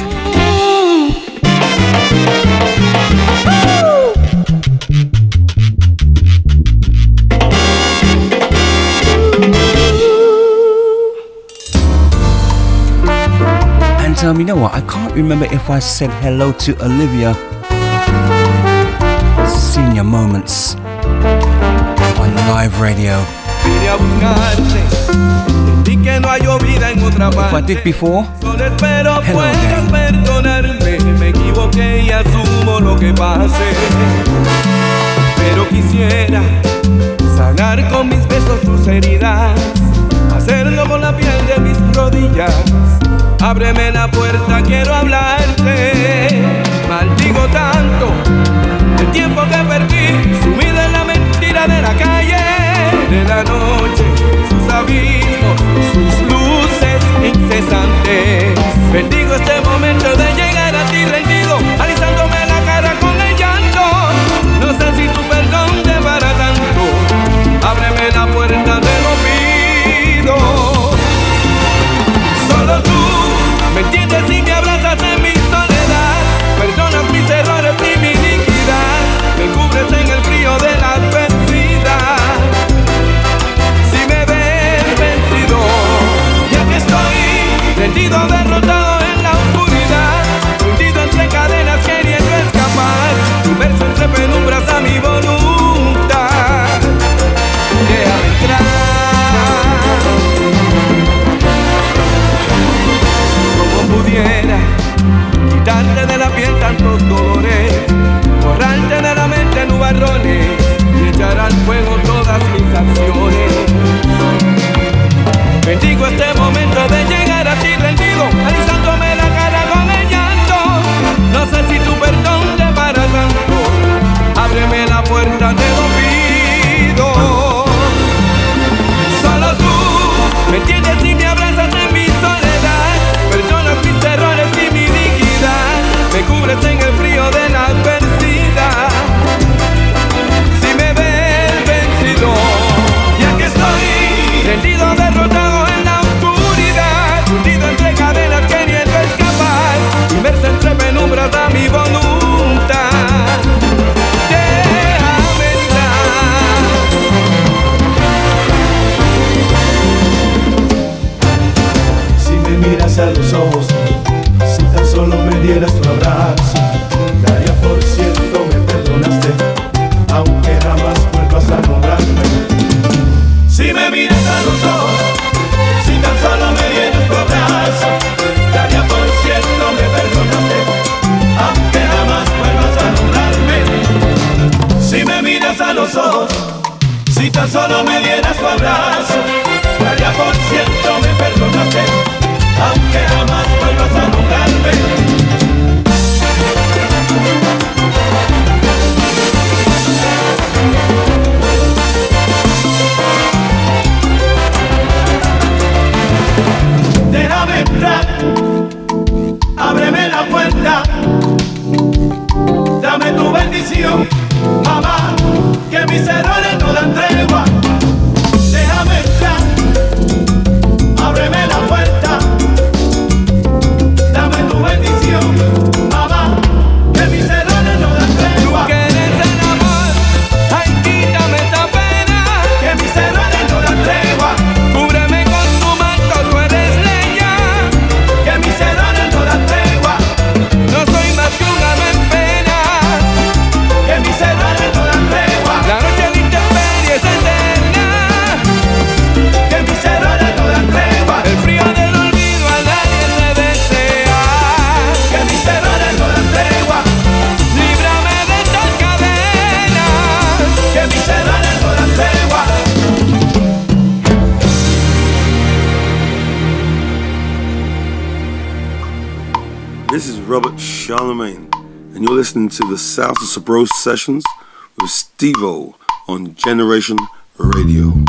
And um, you know what? I can't remember if I said hello to Olivia. Senior Moments on live radio. Y que no hay vida en otra parte. Solo espero puedas perdonarme. Me equivoqué y asumo lo que pase. Pero quisiera sanar con mis besos tus heridas. Hacerlo con la piel de mis rodillas. Ábreme la puerta, quiero hablarte. Maldigo tanto el tiempo que perdí, sumido en la mentira de la calle, de la noche Bendigo este. tan solo me dieras tu abrazo, daría por ciento me perdonaste, aunque jamás vuelvas a nombrarme. Déjame entrar, ábreme la puerta, dame tu bendición, mamá que mis errores no dan tregua. to the South of Sabros sessions with Stevo on Generation Radio.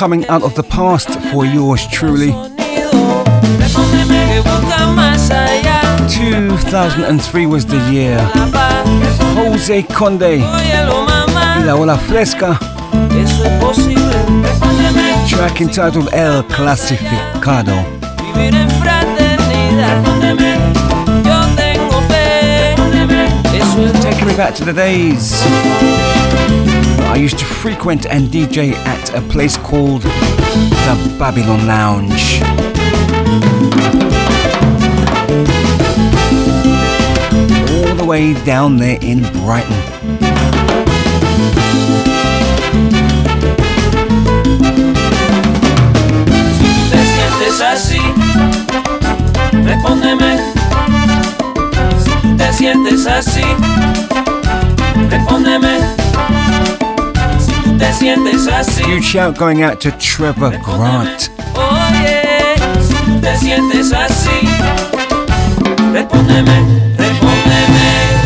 coming out of the past for yours truly. 2003 was the year. Jose Conde, La Ola Fresca, track entitled El Clasificado. Taking me back to the days. I used to frequent and DJ at a place called the Babylon Lounge. All the way down there in Brighton. respóndeme. Si te sientes así, respóndeme. Huge shout going out to Trevor Grant. oye, si tú te sientes así, respóndeme, respóndeme.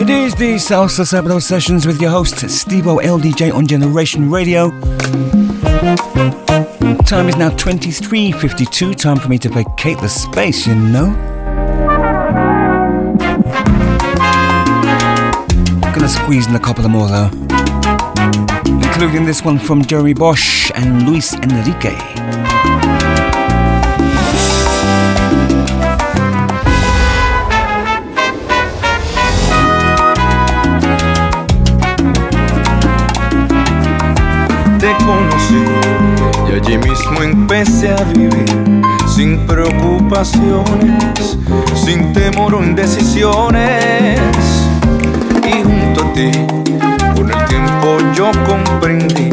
It is the Salsa Sabado Sessions with your host, Stevo LDJ on Generation Radio. Time is now 23.52, time for me to vacate the space, you know. I'm Gonna squeeze in a couple more though. Including this one from Jerry Bosch and Luis Enrique. te conocí allí mismo empecé a vivir sin preocupaciones, sin temor o indecisiones. Y junto a ti, con el tiempo yo comprendí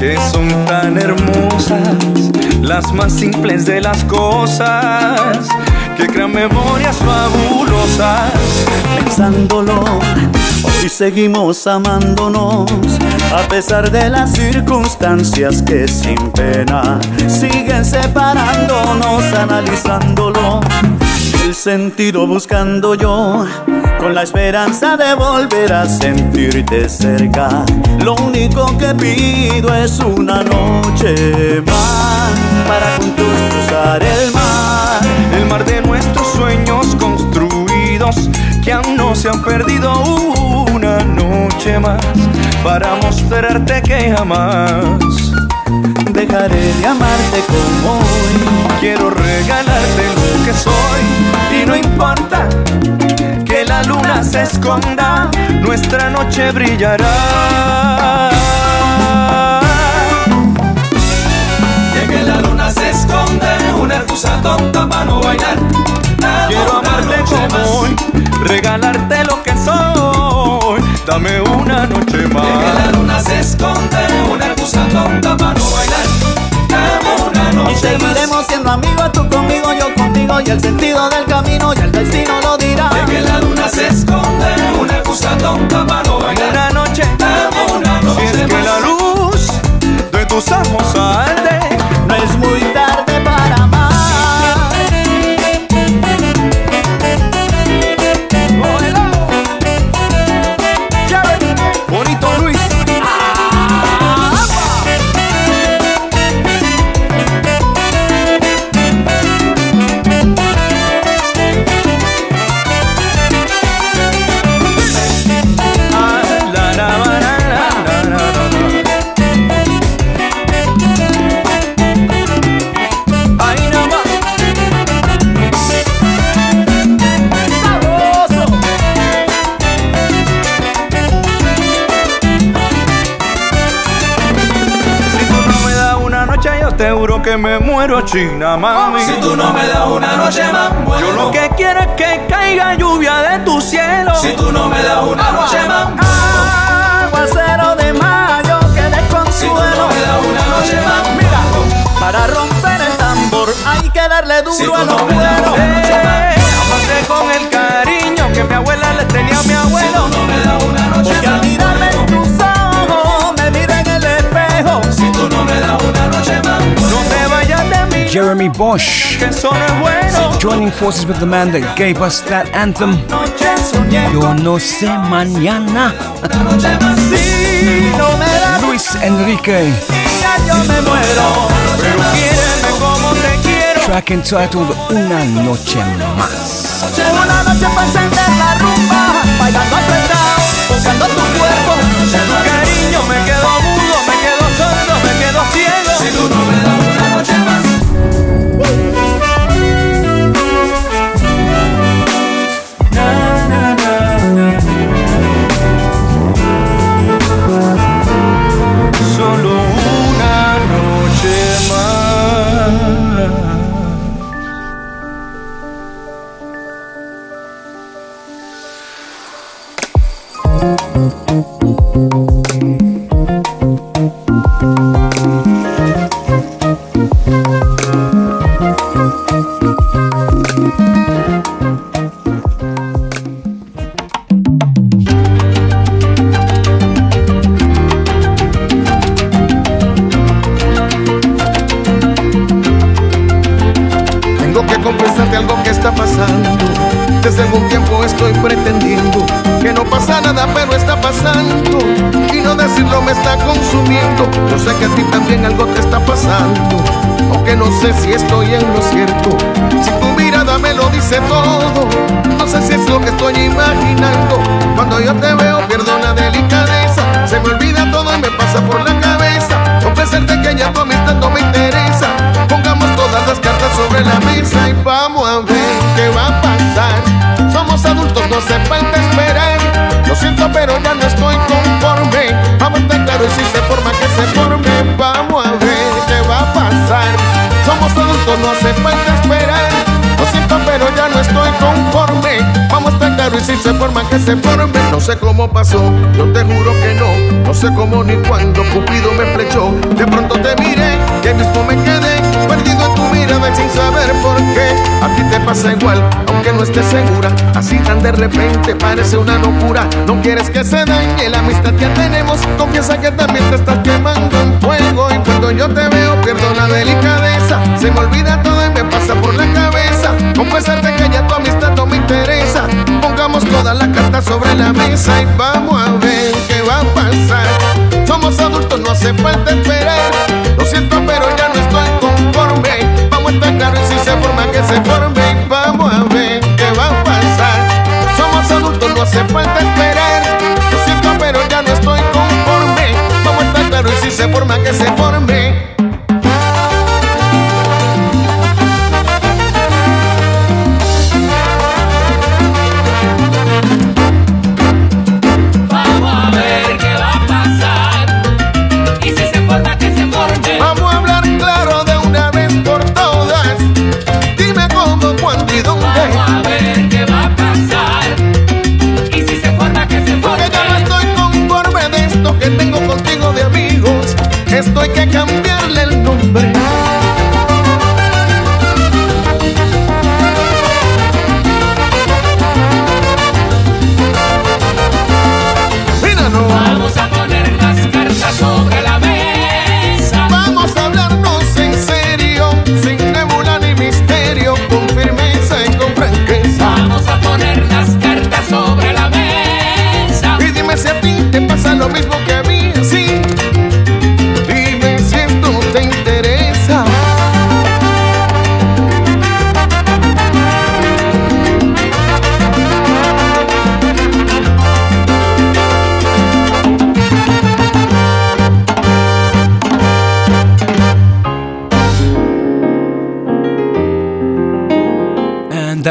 que son tan hermosas las más simples de las cosas que crean memorias fabulosas pensándolo. Hoy seguimos amándonos a pesar de las circunstancias que sin pena siguen separándonos, analizándolo. El sentido buscando yo, con la esperanza de volver a sentirte cerca. Lo único que pido es una noche más para juntos cruzar el mar. El mar de nuestros sueños construidos que aún no se han perdido una noche más para mostrarte que jamás dejaré de amarte como hoy. Quiero regalarte lo que soy y no importa que la luna se esconda, nuestra noche brillará. Y que la luna se esconde, una excusa tonta para no bailar. Quiero amarte como hoy, regalarte lo que soy. Dame una noche Y que la luna se esconde, una excusa tonta para no bailar. Dame una noche Y seguiremos siendo amigos, tú conmigo, yo contigo. Y el sentido del camino y el destino lo dirá. De que la luna se esconde, una excusa tonta para no bailar. Una noche, dame una noche si es que la luz de tus ojos que me muero, china mami. Si tú no me das una noche más, muero. Yo lo que quiero es que caiga lluvia de tu cielo. Si tú no me das una noche más, Aguacero de mayo que de Si tú no me das una noche más, Mira, para romper el tambor hay que darle duro Si tú a los no me das cueros. una noche más, Amarte con el cariño que mi abuela le tenía a mi Si abuelo. tú no me das una Jeremy Bosch joining forces with the man that gave us that anthem. Yo no sé mañana. Luis Enrique, track entitled Una Noche Más. Una noche para encender la rumba, bailando apretado, buscando tu cuerpo. De tu cariño me quedo mudo, me quedo sordo, me quedo ciego. No hace falta esperar. Lo siento, pero ya no estoy conforme. Vamos estar claro y si se forma que se forme. No sé cómo pasó, yo te juro que no. No sé cómo ni cuándo Cupido me flechó. De pronto te miré y ahí mismo me quedé perdido en tu mirada sin saber por qué. A ti te pasa igual, aunque no estés segura. Así tan de repente parece una locura. No quieres que se dañe la amistad que tenemos. Confiesa que también te estás quemando en fuego. Y cuando yo te veo, sobre la mesa y vamos a ver qué va a pasar. Somos adultos, no hace falta esperar. Lo siento, pero ya no estoy conforme. Vamos a estar claros y si se forma que se forme. Vamos a ver qué va a pasar. Somos adultos, no hace falta esperar. Lo siento, pero ya no estoy conforme. Vamos a estar claros y si se forma que se forme.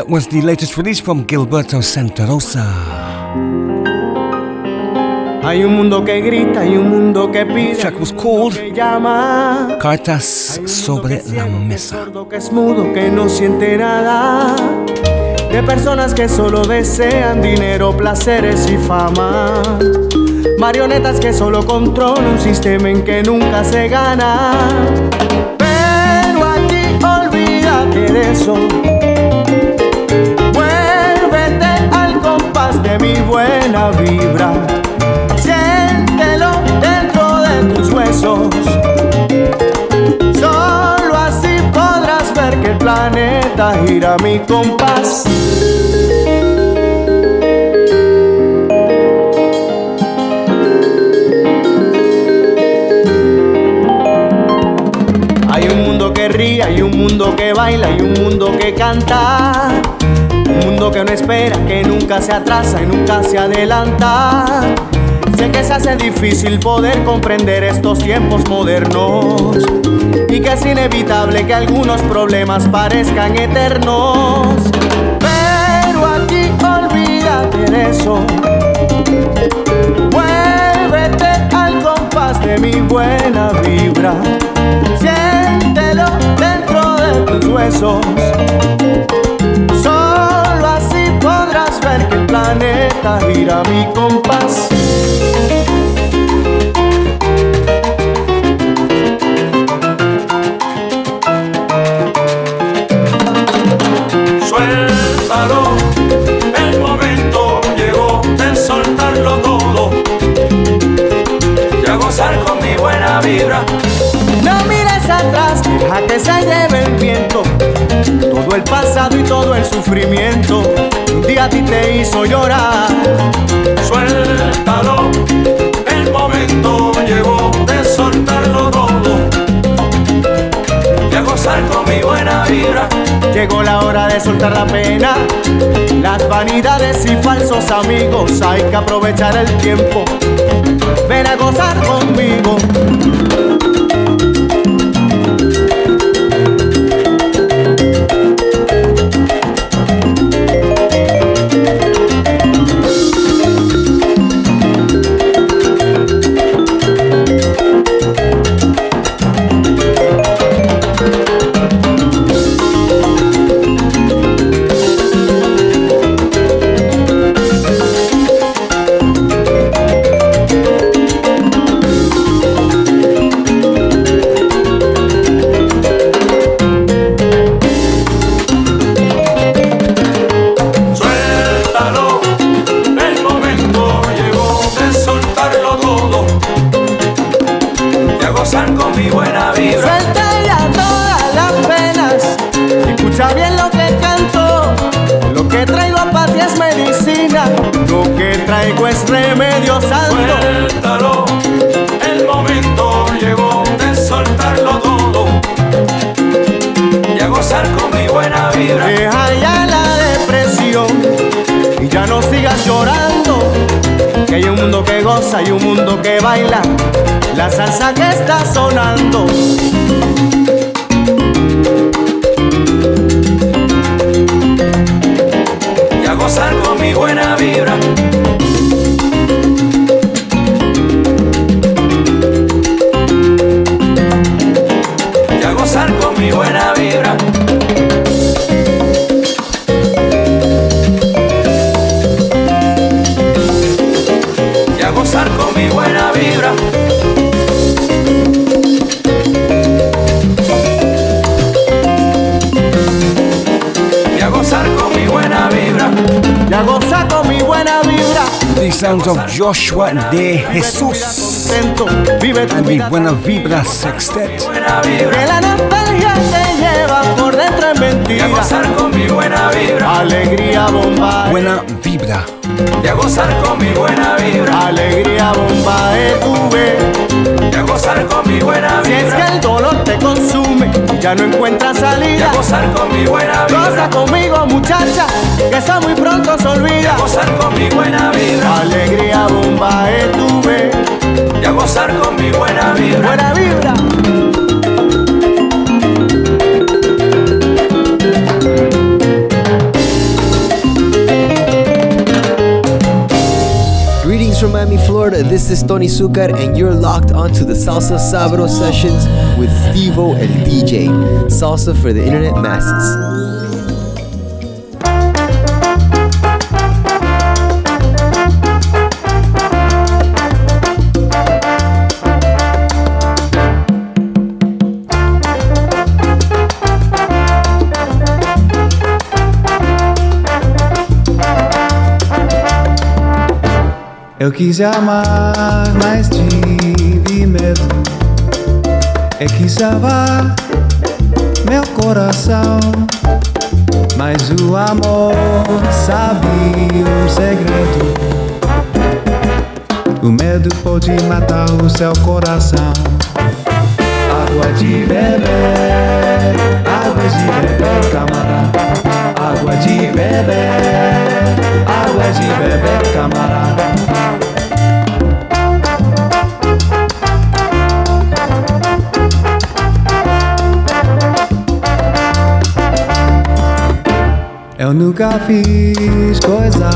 That was the latest release from Gilberto Santa Rosa. Hay un mundo que grita y un mundo que pide. track was called. Cartas sobre la mesa. Que es mudo, que no siente nada. De personas que solo desean dinero, placeres y fama. Marionetas que solo controlan un sistema en que nunca se gana. Pero aquí olvídate de eso. Mi buena vibra. Siéntelo dentro de tus huesos. Solo así podrás ver que el planeta gira mi compás. Hay un mundo que ríe, hay un mundo que baila, hay un mundo que canta. Que no espera, que nunca se atrasa y nunca se adelanta. Sé que se hace difícil poder comprender estos tiempos modernos y que es inevitable que algunos problemas parezcan eternos. Pero aquí olvídate de eso. Muévete al compás de mi buena vibra. Siéntelo dentro de tus huesos. Planeta gira mi compás. Suéltalo, el momento llegó de soltarlo todo y a gozar con mi buena vibra. No mires atrás, deja que se lleve el viento. Todo el pasado y todo el sufrimiento un día a ti te hizo llorar. Suéltalo, el momento llegó de soltarlo todo y a gozar con mi buena vibra. Llegó la hora de soltar la pena, las vanidades y falsos amigos. Hay que aprovechar el tiempo. Ven a gozar conmigo. Que baila. La salsa que está sonando. Of Joshua de Jesus and the Buena Vibra Sextet. Que la nostalgia te lleva por dentro en mentira. mi. Alegría bomba. Buena Vibra. Y a gozar con mi buena vibra. Alegría bomba de tu Y a gozar con mi buena Si es vibra. que el dolor te consume, ya no encuentras Y salida. a gozar con mi buena Goza vibra. conmigo, muchacha, que eso muy pronto se Y a olvida. gozar con mi buena vibra. Alegría bomba de tu Y a gozar con mi buena vibra. buena vibra. From Miami, Florida. This is Tony Zucar, and you're locked onto the Salsa Sabro sessions with Stevo El DJ. Salsa for the internet masses. Eu quis amar, mas tive medo. Eu quis salvar meu coração, mas o amor sabe um segredo. O medo pode matar o seu coração. Água de beber, água de beber, camarada. Água de beber, água de beber, camarada. Eu nunca fiz coisa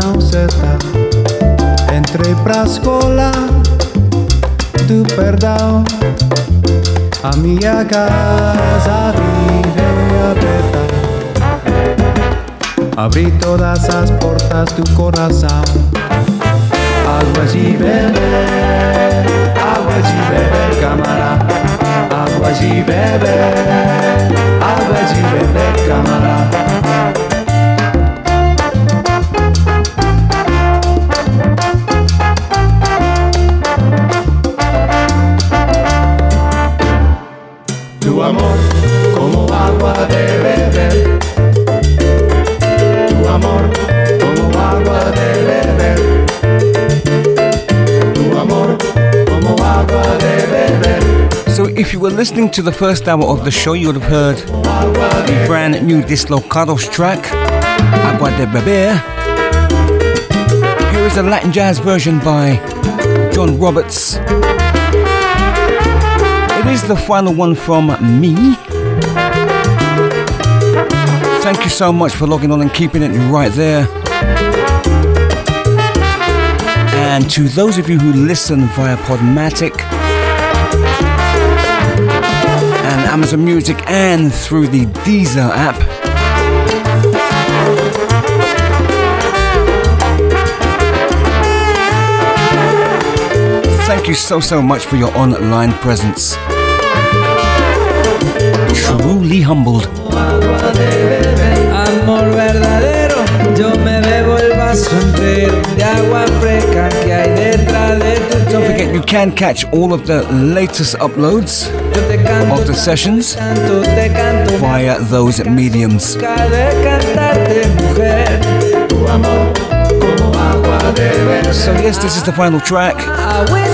tão certa. Entrei pra escola do perdão. A minha casa viveu aberta. Abri todas as portas do coração. Água de beber, água de beber, camarada. Água de beber, água de beber, camarada. If you were listening to the first hour of the show, you would have heard the brand new Dislocados track, Agua de Beber. Here is a Latin jazz version by John Roberts. It is the final one from me. Thank you so much for logging on and keeping it right there. And to those of you who listen via Podmatic Amazon Music and through the Deezer app, thank you so, so much for your online presence. Truly humbled. Don't forget, you can catch all of the latest uploads of the sessions via those mediums. de cantarte mujer. Tu amor como agua de So, yes, this is the final track.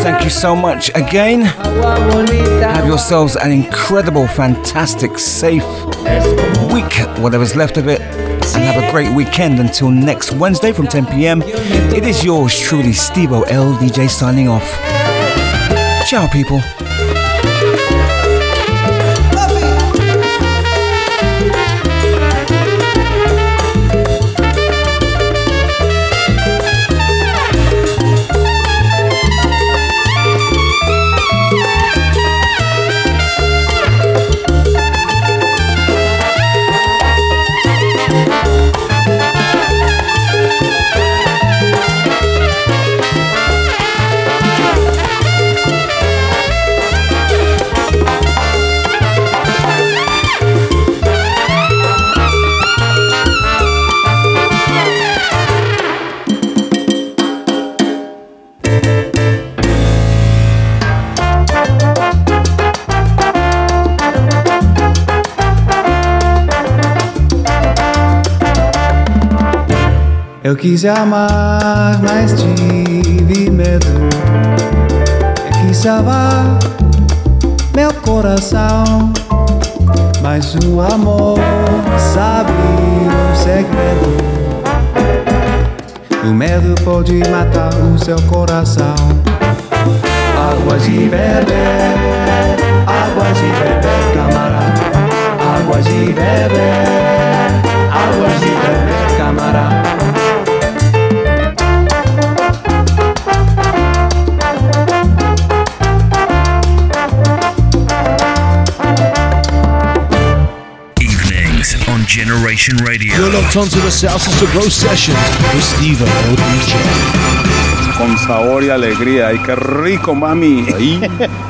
Thank you so much again. Have yourselves an incredible, fantastic, safe week, whatever's left of it. And have a great weekend until next Wednesday from 10 p.m. It is yours truly, Stevo LDJ signing off. Ciao, people. Eu quis amar, mas tive medo. Eu quis salvar meu coração, mas o amor sabe um segredo. O medo pode matar o seu coração. Águas de beber, águas de beber, camarada. Águas de beber, águas de beber, camarada. Radio. You're locked onto the with Steve LDJ. Con sabor y alegría. ¡Ay, qué rico, mami! Ahí.